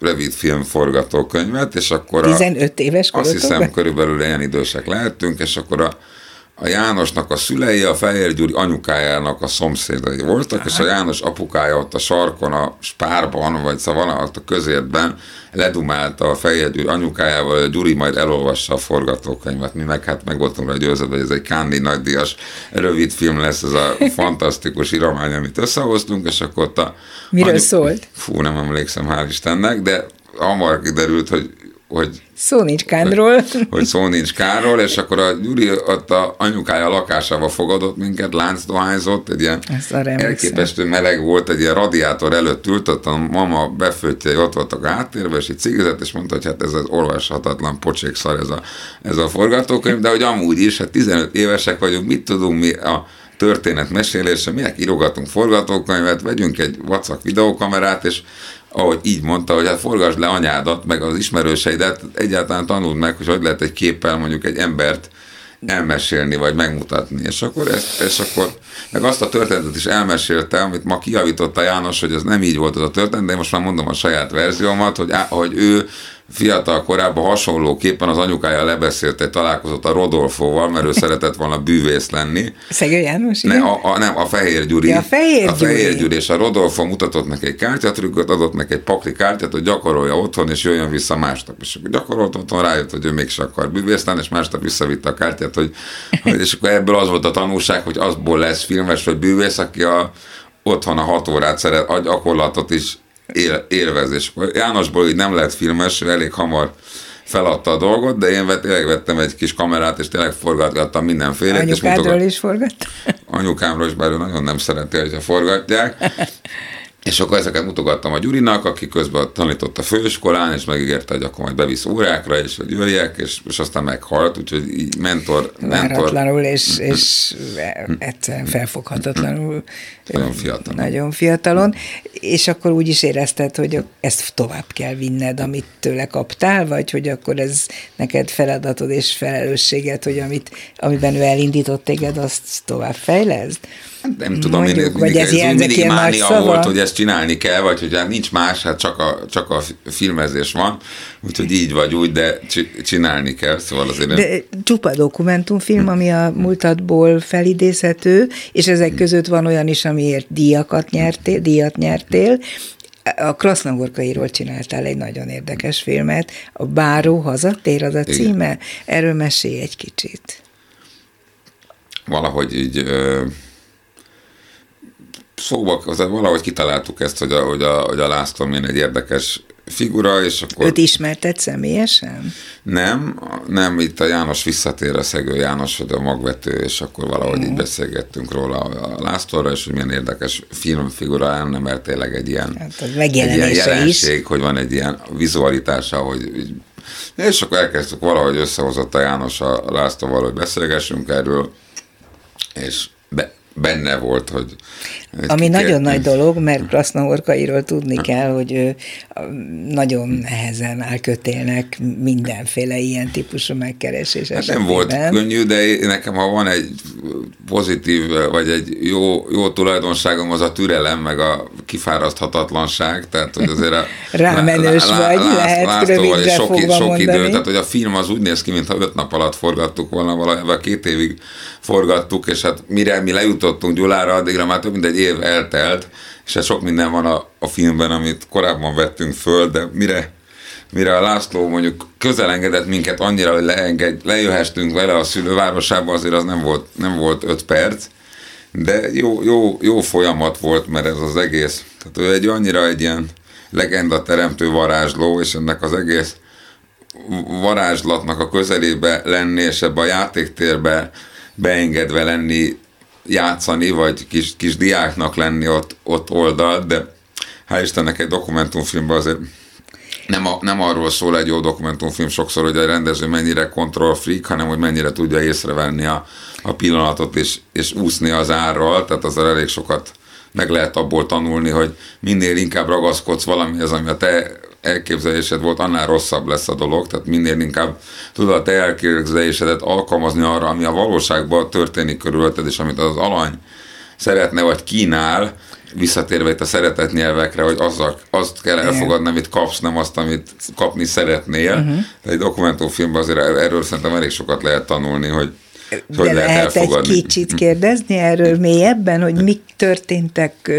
rövid film forgatókönyvet, és akkor 15 éves Azt hiszem, körülbelül ilyen idősek lehetünk, és akkor a a Jánosnak a szülei, a Fehér Gyuri anyukájának a szomszédai voltak, Aha. és a János apukája ott a sarkon, a spárban, vagy szóval ott a közértben ledumálta a Fehér Gyuri anyukájával, hogy Gyuri majd elolvassa a forgatókönyvet. Mi meg hát meg voltunk rá győződve, hogy ez egy Kándi nagydíjas rövid film lesz, ez a fantasztikus iromány, amit összehoztunk, és akkor ott a... Miről anyu... szólt? Fú, nem emlékszem, hál' Istennek, de hamar kiderült, hogy hogy Szó nincs Kánról. Hogy, hogy szó nincs Kánról, és akkor a Gyuri ott a anyukája lakásába fogadott minket, láncdohányzott, egy ilyen elképesztő meleg volt, egy ilyen radiátor előtt ült, ott a mama befőttje, ott volt a háttérben, és egy cigizet, és mondta, hogy hát ez az olvashatatlan pocsékszar ez a, ez a forgatókönyv, de hogy amúgy is, hát 15 évesek vagyunk, mit tudunk mi a történet mesélése, minek írogatunk forgatókönyvet, vegyünk egy vacak videókamerát, és ahogy így mondta, hogy hát forgasd le anyádat, meg az ismerőseidet, egyáltalán tanuld meg, hogy hogy lehet egy képpel mondjuk egy embert elmesélni, vagy megmutatni. És akkor ezt, és akkor, meg azt a történetet is elmesélte, amit ma kiavította János, hogy ez nem így volt az a történet, de én most már mondom a saját verziómat, hogy, hogy ő fiatal korában hasonlóképpen az anyukája lebeszélt egy találkozott a Rodolfóval, mert ő szeretett volna bűvész lenni. Szegő János, ne, a, a, nem, a Fehér Gyuri. Ja, a Fehér, a Fehér Gyuri. és a Rodolfo mutatott neki egy kártyatrükköt, adott neki egy pakli kártyát, hogy gyakorolja otthon, és jöjjön vissza másnap. És akkor gyakorolt otthon, rájött, hogy ő mégse akar bűvész lenni, és másnap visszavitte a kártyát, hogy, hogy és akkor ebből az volt a tanulság, hogy azból lesz filmes vagy bűvész, aki a, otthon a hat órát szeret, a gyakorlatot is él, élvezés. Jánosból így nem lehet filmes, elég hamar feladta a dolgot, de én tényleg vettem egy kis kamerát, és tényleg forgatgattam mindenféle. Anyukádról is forgattam? Anyukámról is, bár ő nagyon nem szereti, hogyha forgatják. És akkor ezeket mutogattam a Gyurinak, aki közben tanított a főiskolán, és megígérte, hogy akkor majd bevisz órákra, és hogy jöjjek, és, és aztán meghalt, úgyhogy így mentor... mentor. Váratlanul, és, és egyszerűen felfoghatatlanul. Nagyon fiatalon. Nagyon fiatalon. És akkor úgy is érezted, hogy ezt tovább kell vinned, amit tőle kaptál, vagy hogy akkor ez neked feladatod és felelősséged, hogy amit, amiben ő elindított téged, azt tovább fejleszd? Hát nem tudom, Mondjuk, én mindig, ez ilyen, mindig ilyen mánia volt, hogy ezt csinálni kell, vagy hogy hát nincs más, hát csak a, csak a filmezés van, úgyhogy így vagy úgy, de csinálni kell, szóval azért... De csupa dokumentumfilm, ami a múltadból felidézhető, és ezek között van olyan is, amiért díjakat nyertél, díjat nyertél, a Krasznogorkairól csináltál egy nagyon érdekes filmet, a Báró hazatér az a címe, Igen. erről mesélj egy kicsit. Valahogy így... Ö- szóba, valahogy kitaláltuk ezt, hogy a, hogy a, hogy a László egy érdekes figura, és akkor... Őt ismerted személyesen? Nem, nem, itt a János visszatér, a Szegő János, hogy a magvető, és akkor valahogy mm. így beszélgettünk róla a Lászlóra, és hogy milyen érdekes filmfigura lenne, mert tényleg egy ilyen, hát, egy ilyen jelenség, is. hogy van egy ilyen vizualitása, hogy és akkor elkezdtük valahogy összehozott a János a Lászlóval, hogy beszélgessünk erről, és be, benne volt, hogy... Ami nagyon nagy dolog, mert Krasznahorkairól tudni kell, hogy ő nagyon nehezen elkötélnek mindenféle ilyen típusú megkeresés hát nem volt könnyű, de nekem ha van egy pozitív, vagy egy jó, jó tulajdonságom, az a türelem, meg a kifáraszthatatlanság, tehát hogy azért a... Rámenős lá, lá, vagy, lá, lehet lászló, vagy sok, sok idő, tehát hogy a film az úgy néz ki, mintha öt nap alatt forgattuk volna, valami két évig forgattuk, és hát mire mi lejutottunk Gyulára, addigra már több mint egy év eltelt, és sok minden van a, a filmben, amit korábban vettünk föl, de mire mire a László mondjuk közelengedett minket annyira, hogy leenged, lejöhestünk vele a szülővárosába, azért az nem volt, nem volt öt perc, de jó, jó, jó folyamat volt, mert ez az egész, tehát ő egy annyira egy ilyen legenda teremtő varázsló, és ennek az egész varázslatnak a közelébe lenni, és ebbe a játéktérbe beengedve lenni, játszani, vagy kis, kis diáknak lenni ott, ott oldalt, de hál' Istennek egy dokumentumfilmben azért nem, a, nem arról szól egy jó dokumentumfilm sokszor, hogy a rendező mennyire control freak, hanem hogy mennyire tudja észrevenni a, a pillanatot és, és úszni az árral, tehát az elég sokat meg lehet abból tanulni, hogy minél inkább ragaszkodsz valamihez, ami a te elképzelésed volt, annál rosszabb lesz a dolog, tehát minél inkább tudod a te elképzelésedet alkalmazni arra, ami a valóságban történik körülötted, és amit az alany szeretne, vagy kínál, visszatérve itt a szeretet nyelvekre, hogy azzal, azt kell elfogadni, amit kapsz, nem azt, amit kapni szeretnél. Uh-huh. De egy dokumentumfilmben azért erről szerintem elég sokat lehet tanulni, hogy hogy De lehet, lehet egy kicsit kérdezni erről mélyebben, hogy mik történtek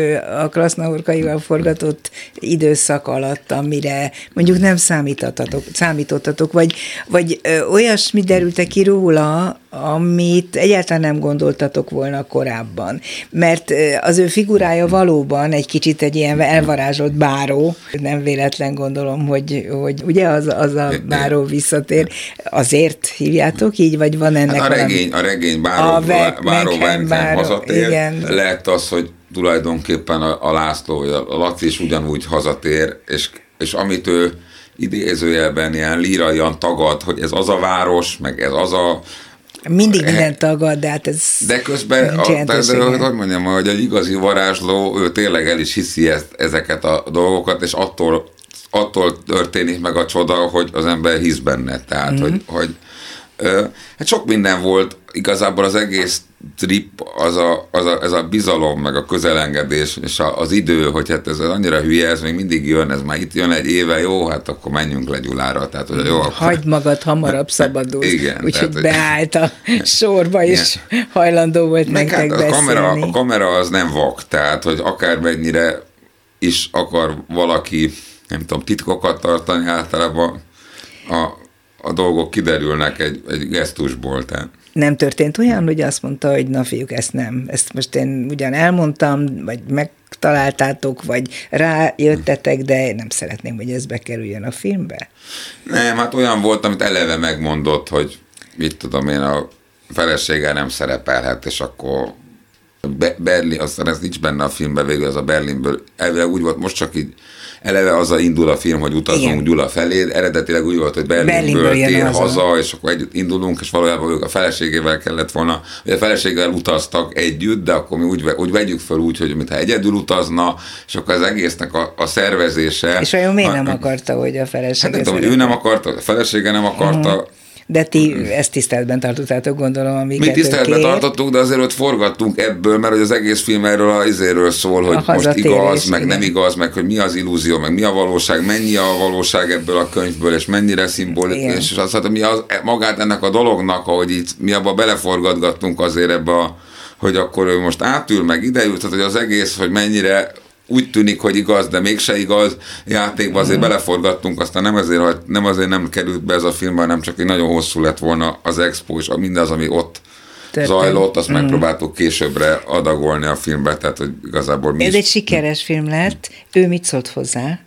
a Krasznahorkaival forgatott időszak alatt, amire mondjuk nem számítottatok, számítottatok vagy, vagy olyasmi derült ki róla, amit egyáltalán nem gondoltatok volna korábban. Mert az ő figurája valóban egy kicsit egy ilyen elvarázsolt báró. Nem véletlen gondolom, hogy, hogy ugye az, az a báró visszatér. Azért hívjátok így, vagy van ennek hát a regény, a regény báró, a Beck, báró, báró, báró hazatér. Igen. Lehet az, hogy tulajdonképpen a, a László, vagy a Laci is ugyanúgy hazatér, és, és amit ő idézőjelben ilyen líraian tagad, hogy ez az a város, meg ez az a mindig minden tagad, de hát ez De közben, a, de, de, hogy mondjam, hogy egy igazi varázsló, ő tényleg el is hiszi ezt, ezeket a dolgokat, és attól, attól történik meg a csoda, hogy az ember hisz benne. Tehát, mm-hmm. hogy, hogy ö, hát sok minden volt, igazából az egész trip, az a, az a, ez a bizalom, meg a közelengedés, és a, az idő, hogy hát ez annyira hülye, ez még mindig jön, ez már itt jön egy éve, jó, hát akkor menjünk le Gyulára. Tehát, hogy jó, akkor... Hagyd magad, hamarabb szabadulsz. Igen. Úgyhogy beállt a sorba, és igen. hajlandó volt meg nektek hát a kamera, a kamera az nem vak, tehát, hogy akármennyire is akar valaki, nem tudom, titkokat tartani, általában a, a dolgok kiderülnek egy, egy gesztusból. Tehát nem történt olyan, hogy azt mondta, hogy na fiúk, ezt nem, ezt most én ugyan elmondtam, vagy megtaláltátok, vagy rájöttetek, de nem szeretném, hogy ez bekerüljön a filmbe? Nem, hát olyan volt, amit eleve megmondott, hogy mit tudom én, a felesége nem szerepelhet, és akkor Be- Berlin, aztán ez nincs benne a filmben végül, az a Berlinből, elvileg úgy volt, most csak így eleve az a indul a film, hogy utazunk Igen. Gyula felé, eredetileg úgy volt, hogy Berlinből, Berlinből tér haza, haza, és akkor együtt indulunk, és valójában ők a feleségével kellett volna, vagy a feleséggel utaztak együtt, de akkor mi úgy, úgy vegyük fel úgy, hogy mintha egyedül utazna, és akkor az egésznek a, a szervezése. És olyan miért nem akarta, hogy a felesége? Hát nem tudom, ő nem akarta, a felesége nem akarta, uh-huh de ti ezt tiszteletben tartottátok, gondolom, amiket Mi tiszteletben tartottuk, de azért ott forgattunk ebből, mert hogy az egész film erről a izéről szól, hogy a most igaz, meg igen. nem igaz, meg hogy mi az illúzió, meg mi a valóság, mennyi a valóság ebből a könyvből, és mennyire szimbolikus, és azt hát, mi az, magát ennek a dolognak, ahogy itt mi abba beleforgatgattunk azért ebbe a hogy akkor ő most átül, meg idejut, tehát hogy az egész, hogy mennyire úgy tűnik, hogy igaz, de mégse igaz játékba azért uh-huh. beleforgattunk, aztán nem azért, nem azért nem került be ez a film, hanem csak egy nagyon hosszú lett volna az expo, és mindaz, ami ott Történt. zajlott, azt uh-huh. megpróbáltuk későbbre adagolni a filmbe, tehát hogy igazából mi Ez is... egy sikeres film lett, ő mit szólt hozzá?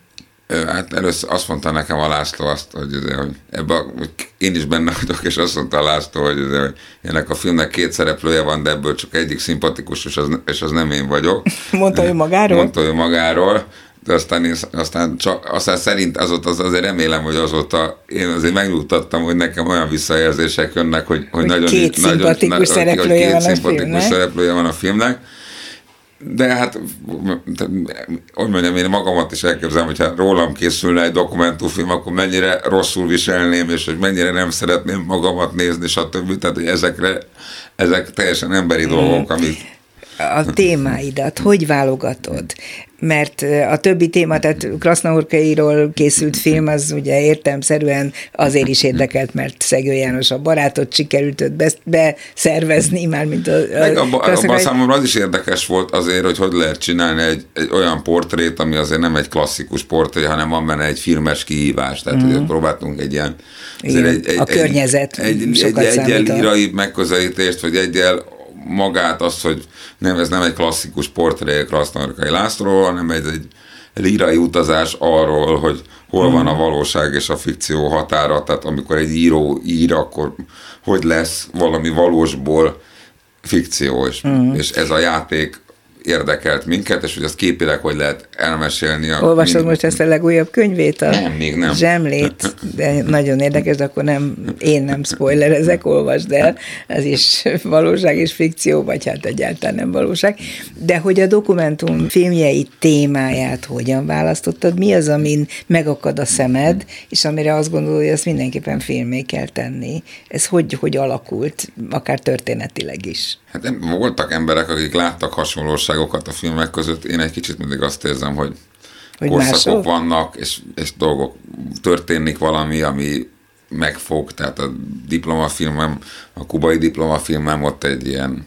Hát először azt mondta nekem a László azt, hogy, hogy ebbe a, én is benne vagyok, és azt mondta a László, hogy, hogy ennek a filmnek két szereplője van, de ebből csak egyik szimpatikus, és az, és az nem én vagyok. Mondta ő magáról? Mondta ő magáról. de aztán, én, aztán, csak, aztán szerint azóta az, azért remélem, hogy azóta én azért megnyugtattam, hogy nekem olyan visszajelzések jönnek, hogy, hogy, hogy nagyon, két nagyon, szimpatikus szereplője van a filmnek. szereplője van a filmnek. De hát, hogy mondjam, én magamat is elképzelem, hogyha rólam készülne egy dokumentumfilm, akkor mennyire rosszul viselném, és hogy mennyire nem szeretném magamat nézni, stb. Tehát, hogy ezekre, ezek teljesen emberi mm. dolgok, amik a témáidat, hogy válogatod? Mert a többi téma, tehát Krasznahorkairól készült film, az ugye értelmszerűen azért is érdekelt, mert Szegő János a barátot sikerült őt beszervezni, már mint a, a Meg abban abba számomra az is érdekes volt azért, hogy hogy lehet csinálni egy, egy olyan portrét, ami azért nem egy klasszikus portré, hanem van benne egy filmes kihívás. Tehát mm. próbáltunk egy ilyen... Igen, egy, egy, a egy, környezet egy, egy, egy, egy egyel megközelítést, vagy egyel magát azt, hogy nem, ez nem egy klasszikus portré Krasznarkai Lászlóról, hanem egy, egy lírai utazás arról, hogy hol van a hmm. valóság és a fikció határa, tehát amikor egy író ír, akkor hogy lesz valami valósból fikció, és, mm. és ez a játék érdekelt minket, és hogy azt képileg hogy lehet elmesélni. A Olvasod mind... most ezt a legújabb könyvét? A nem, még nem. Zsemlét, de nagyon érdekes, de akkor nem, én nem spoilerezek, olvasd el, ez is valóság és fikció, vagy hát egyáltalán nem valóság. De hogy a dokumentum filmjei témáját hogyan választottad, mi az, amin megakad a szemed, és amire azt gondolod, hogy ezt mindenképpen filmé kell tenni. Ez hogy, hogy alakult, akár történetileg is? Hát voltak emberek, akik láttak hasonlóságokat a filmek között. Én egy kicsit mindig azt érzem, hogy, hogy korszakok mások? vannak, és, és dolgok, történik valami, ami megfog. Tehát a diplomafilmem, a kubai diplomafilmem ott egy ilyen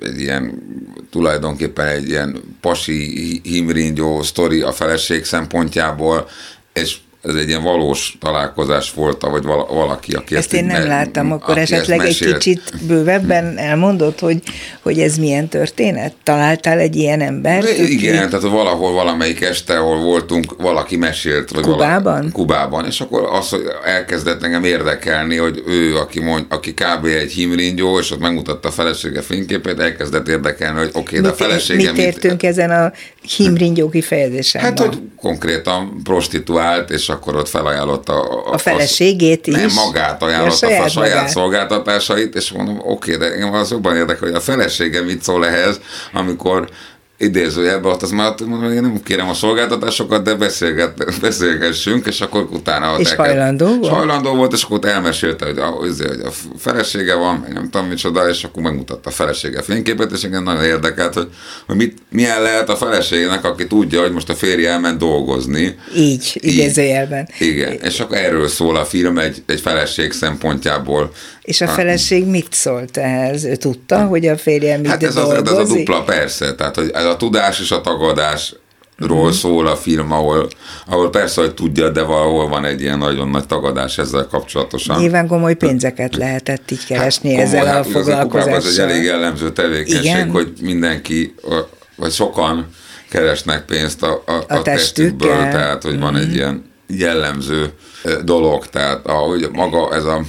egy ilyen, tulajdonképpen egy ilyen pasi himringyó sztori a feleség szempontjából, és ez egy ilyen valós találkozás volt, vagy valaki, aki ezt, ezt én nem me- láttam, akkor esetleg egy kicsit bővebben elmondott, hogy, hogy ez milyen történet? Találtál egy ilyen embert? Igen, aki... tehát valahol valamelyik este, ahol voltunk, valaki mesélt. Vagy Kubában? Valaki, Kubában, és akkor az, hogy elkezdett engem érdekelni, hogy ő, aki, mond, aki kb. egy himringyó, és ott megmutatta a felesége fényképét, elkezdett érdekelni, hogy oké, okay, de a felesége mit... értünk mit... ezen a himringyó kifejezésen? Hát, hogy konkrétan prostituált, és akkor ott felajánlotta a, a feleségét is. Nem, magát ajánlotta a saját, a saját magát. szolgáltatásait, és mondom, oké, de engem az jobban érdekel, hogy a felesége mit szól ehhez, amikor idézőjelben, ott az már mondom, én nem kérem a szolgáltatásokat, de beszélget, beszélgessünk, és akkor utána... És hajlandó volt? És hajlandó volt, és akkor elmesélte, hogy a, hogy a felesége van, nem tudom micsoda, és akkor megmutatta a felesége fényképet, és engem nagyon érdekelt, hogy, hogy mit, milyen lehet a feleségnek, aki tudja, hogy most a férje elment dolgozni. Így, idézőjelben. Igen, és akkor erről szól a film egy, egy feleség szempontjából. És a feleség mit szólt ehhez? Ő tudta, hogy a férje mit Hát ez, az, ez a dupla persze, tehát hogy ez a tudás és a tagadás ról uh-huh. szól a film, ahol, ahol persze, hogy tudja, de valahol van egy ilyen nagyon nagy tagadás ezzel kapcsolatosan. Nyilván komoly pénzeket lehetett így keresni hát, ezzel hát, a foglalkozással. Ez egy elég jellemző tevékenység, Igen? hogy mindenki, vagy sokan keresnek pénzt a, a, a, a testükből, tehát hogy uh-huh. van egy mhm. ilyen jellemző dolog, tehát ahogy maga ez a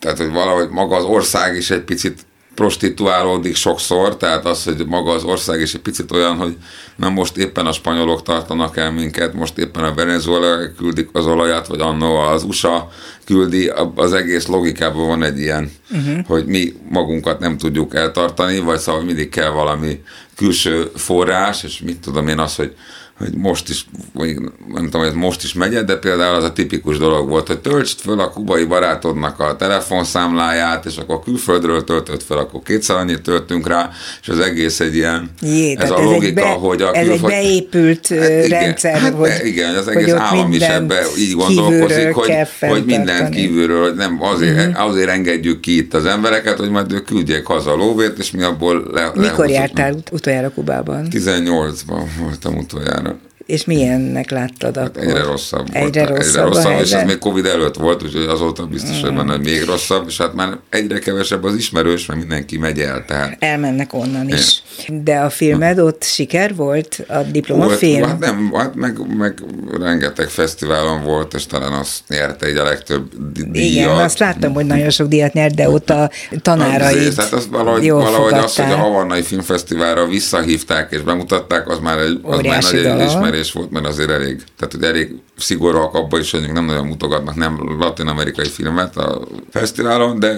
tehát hogy valahogy maga az ország is egy picit prostituálódik sokszor, tehát az, hogy maga az ország is egy picit olyan, hogy nem most éppen a spanyolok tartanak el minket, most éppen a Venezuela küldik az olajat, vagy annó az USA küldi, az egész logikában van egy ilyen, uh-huh. hogy mi magunkat nem tudjuk eltartani, vagy szóval mindig kell valami külső forrás, és mit tudom én az, hogy hogy most is, vagy nem tudom, hogy ez most is megy, de például az a tipikus dolog volt, hogy töltsd föl a kubai barátodnak a telefonszámláját, és akkor külföldről töltött fel, akkor kétszer annyit töltünk rá, és az egész egy ilyen, Jé, ez a logika, be, hogy a Ez külföld... egy beépült hát, igen, rendszer, hát, hogy, igen, az egész állam is ebbe így gondolkozik, hogy, hogy minden kívülről, hogy nem azért, uh-huh. azért engedjük ki itt az embereket, hogy majd ők küldjék haza a lóvét, és mi abból le, Mikor jártál utoljára Kubában? 18-ban voltam utoljára és milyennek láttad hát akkor? Egyre rosszabb egyre volt. Rosszabb egyre rosszabb, és ez még Covid előtt volt, úgyhogy azóta biztos, hogy benne még rosszabb, és hát már egyre kevesebb az ismerős, mert mindenki megy el. Tehát. Elmennek onnan is. De a filmed ott siker volt? A diplomafilm? Hát nem, hát meg, meg rengeteg fesztiválon volt, és talán azt nyerte egy a legtöbb díjat. Igen, azt láttam, hogy nagyon sok díjat nyert, de ott a tanárait hát az valahogy, jól valahogy az, hogy a Havannai Filmfesztiválra visszahívták és bemutatták, az már egy, az már nagy elismerés kevés volt, mert azért elég, tehát hogy elég szigorúak abban is, hogy nem nagyon mutogatnak nem latin-amerikai filmet a fesztiválon, de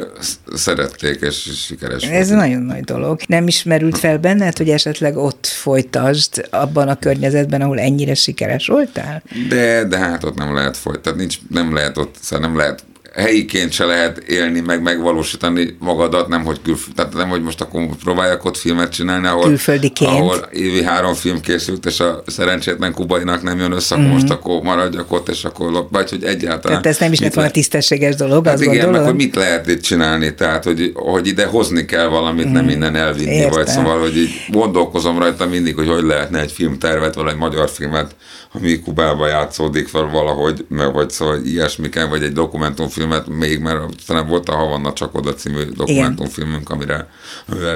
szerették, és sikeres Ez volt. nagyon nagy dolog. Nem ismerült fel benned, hogy esetleg ott folytasd abban a környezetben, ahol ennyire sikeres voltál? De, de hát ott nem lehet folytatni, nincs, nem lehet ott, szóval nem lehet helyiként se lehet élni, meg megvalósítani magadat, nem hogy, külf- tehát nem, hogy most akkor próbáljak ott filmet csinálni, ahol, Külföldiként. ahol évi három film készült, és a szerencsétlen kubainak nem jön össze, akkor mm. most akkor maradjak ott, és akkor, vagy hogy egyáltalán. Tehát ez nem is lett volna tisztességes dolog, hát azt igen, gondolom. meg hogy mit lehet itt csinálni, tehát hogy, hogy ide hozni kell valamit, mm. nem minden elvinni, Értem. vagy szóval, hogy így gondolkozom rajta mindig, hogy hogy lehetne egy filmtervet, vagy egy magyar filmet ami Kubában játszódik fel valahogy, meg vagy szóval ilyesmiken, vagy egy dokumentumfilmet még, mert talán volt a Havanna csak oda című dokumentumfilmünk, amire,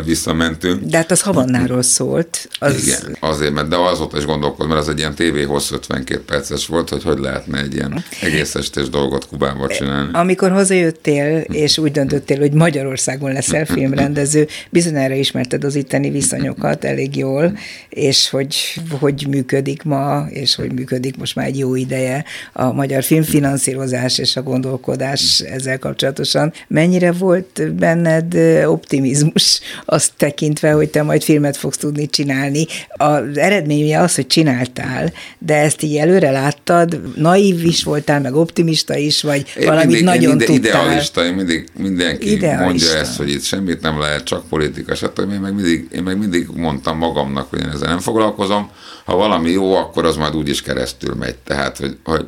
visszamentünk. De hát az Havannáról szólt. Az... Igen, azért, mert de azóta is gondolkozom, mert az egy ilyen tévé hossz 52 perces volt, hogy hogy lehetne egy ilyen egész estés dolgot Kubában csinálni. Amikor hazajöttél, és úgy döntöttél, hogy Magyarországon leszel filmrendező, bizonyára ismerted az itteni viszonyokat elég jól, és hogy hogy működik ma, és hogy működik most már egy jó ideje a magyar filmfinanszírozás és a gondolkodás ezzel kapcsolatosan. Mennyire volt benned optimizmus azt tekintve, hogy te majd filmet fogsz tudni csinálni? Az eredménye az, hogy csináltál, de ezt így előre láttad, naív is voltál, meg optimista is, vagy én valamit mindig, nagyon mindig tudtál? Idealista, én mindig, mindenki idealista. mondja ezt, hogy itt semmit nem lehet, csak politika, stb. Én meg mindig, én meg mindig mondtam magamnak, hogy én ezzel nem foglalkozom, ha valami jó, akkor az majd úgy is keresztül megy. Tehát, hogy, hogy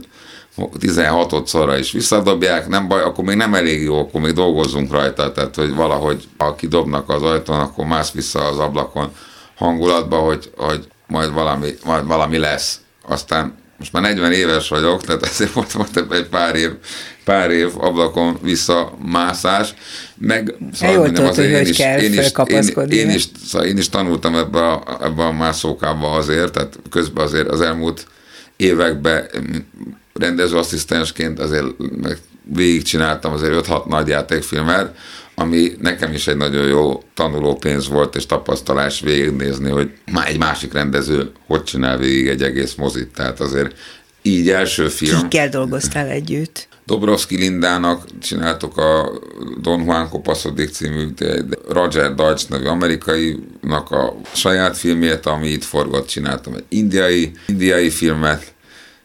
16-szorra is visszadobják, nem baj, akkor még nem elég jó, akkor még dolgozzunk rajta, tehát hogy valahogy, ha kidobnak az ajtón, akkor mász vissza az ablakon hangulatba, hogy, hogy majd valami, majd valami lesz. Aztán most már 40 éves vagyok, tehát azért volt, volt egy pár év, pár év ablakon visszamászás, meg szóval Jól mondjam, azért én, is, én, is, én, én, is, szóval én is tanultam ebbe a, ebbe a mászókába azért, tehát közben azért az elmúlt években rendezőasszisztensként azért végigcsináltam azért 5-6 nagy játékfilmet, ami nekem is egy nagyon jó tanulópénz volt, és tapasztalás végignézni, hogy már egy másik rendező hogy csinál végig egy egész mozit. Tehát azért így első film. Kikkel dolgoztál együtt? Dobrovski Lindának csináltuk a Don Juan Copaszodik című Roger Deutsch nevű amerikainak a saját filmjét, ami itt forgott, csináltam egy indiai, indiai filmet,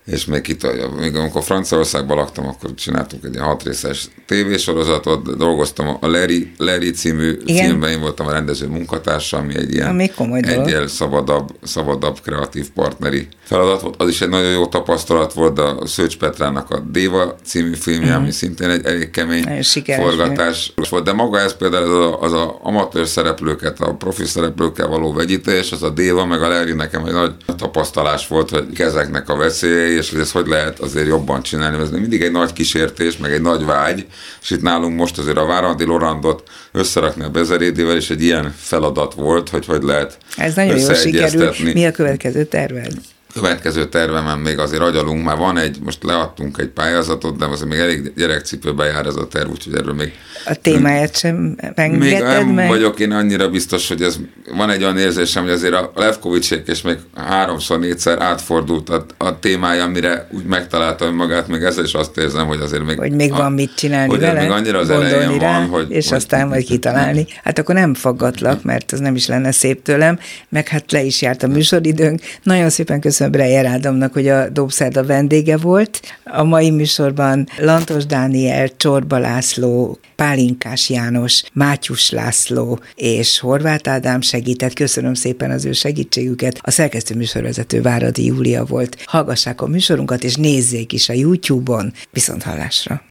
és még, itt, még amikor Franciaországban laktam, akkor csináltunk egy hat részes tévésorozatot, dolgoztam a Larry, Larry című Igen. filmben, én voltam a rendező munkatársa, ami egy ilyen, ami komoly egy ilyen szabadabb, szabadabb, kreatív partneri feladat volt. Az is egy nagyon jó tapasztalat volt, de a Szőcs Petrának a Déva című filmje, uh-huh. ami szintén egy elég kemény forgatás mi? volt, de maga ez például az a, az a amatőr szereplőket, a profi szereplőkkel való vegyítés, az a Déva, meg a Larry nekem egy nagy tapasztalás volt, hogy ezeknek a veszélyei, és hogy ezt hogy lehet azért jobban csinálni. Ez mindig egy nagy kísértés, meg egy nagy vágy, és itt nálunk most azért a Várandi Lorandot összerakni a Bezerédivel, és egy ilyen feladat volt, hogy hogy lehet Ez nagyon jól sikerült. Mi a következő terved? Következő tervemen még azért agyalunk, már van egy, most leadtunk egy pályázatot, de azért még elég gyerekcipőbe jár ez a terv, úgyhogy erről még... A témáját sem Még nem meg? vagyok én annyira biztos, hogy ez van egy olyan érzésem, hogy azért a Levkovicsék és még háromszor, négyszer átfordult a, a témája, amire úgy megtalálta magát, még ezzel is azt érzem, hogy azért még... Hogy még a, van mit csinálni hogy vele, még annyira az elején rá, van, hogy... És hogy, aztán majd kitalálni. Hát akkor nem faggatlak, mert az nem is lenne szép tőlem, meg hát le is járt a műsoridőnk. Nagyon szépen köszönöm Breyer Ádámnak, hogy a Dobszerda vendége volt. A mai műsorban Lantos Dániel, Csorba László, Pálinkás János, Mátyus László és Horváth Ádám segített. Köszönöm szépen az ő segítségüket. A szerkesztő műsorvezető Váradi Júlia volt. Hallgassák a műsorunkat, és nézzék is a YouTube-on. Viszont hallásra!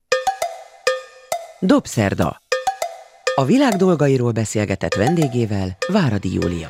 Dobszerda. A világ dolgairól beszélgetett vendégével Váradi Júlia.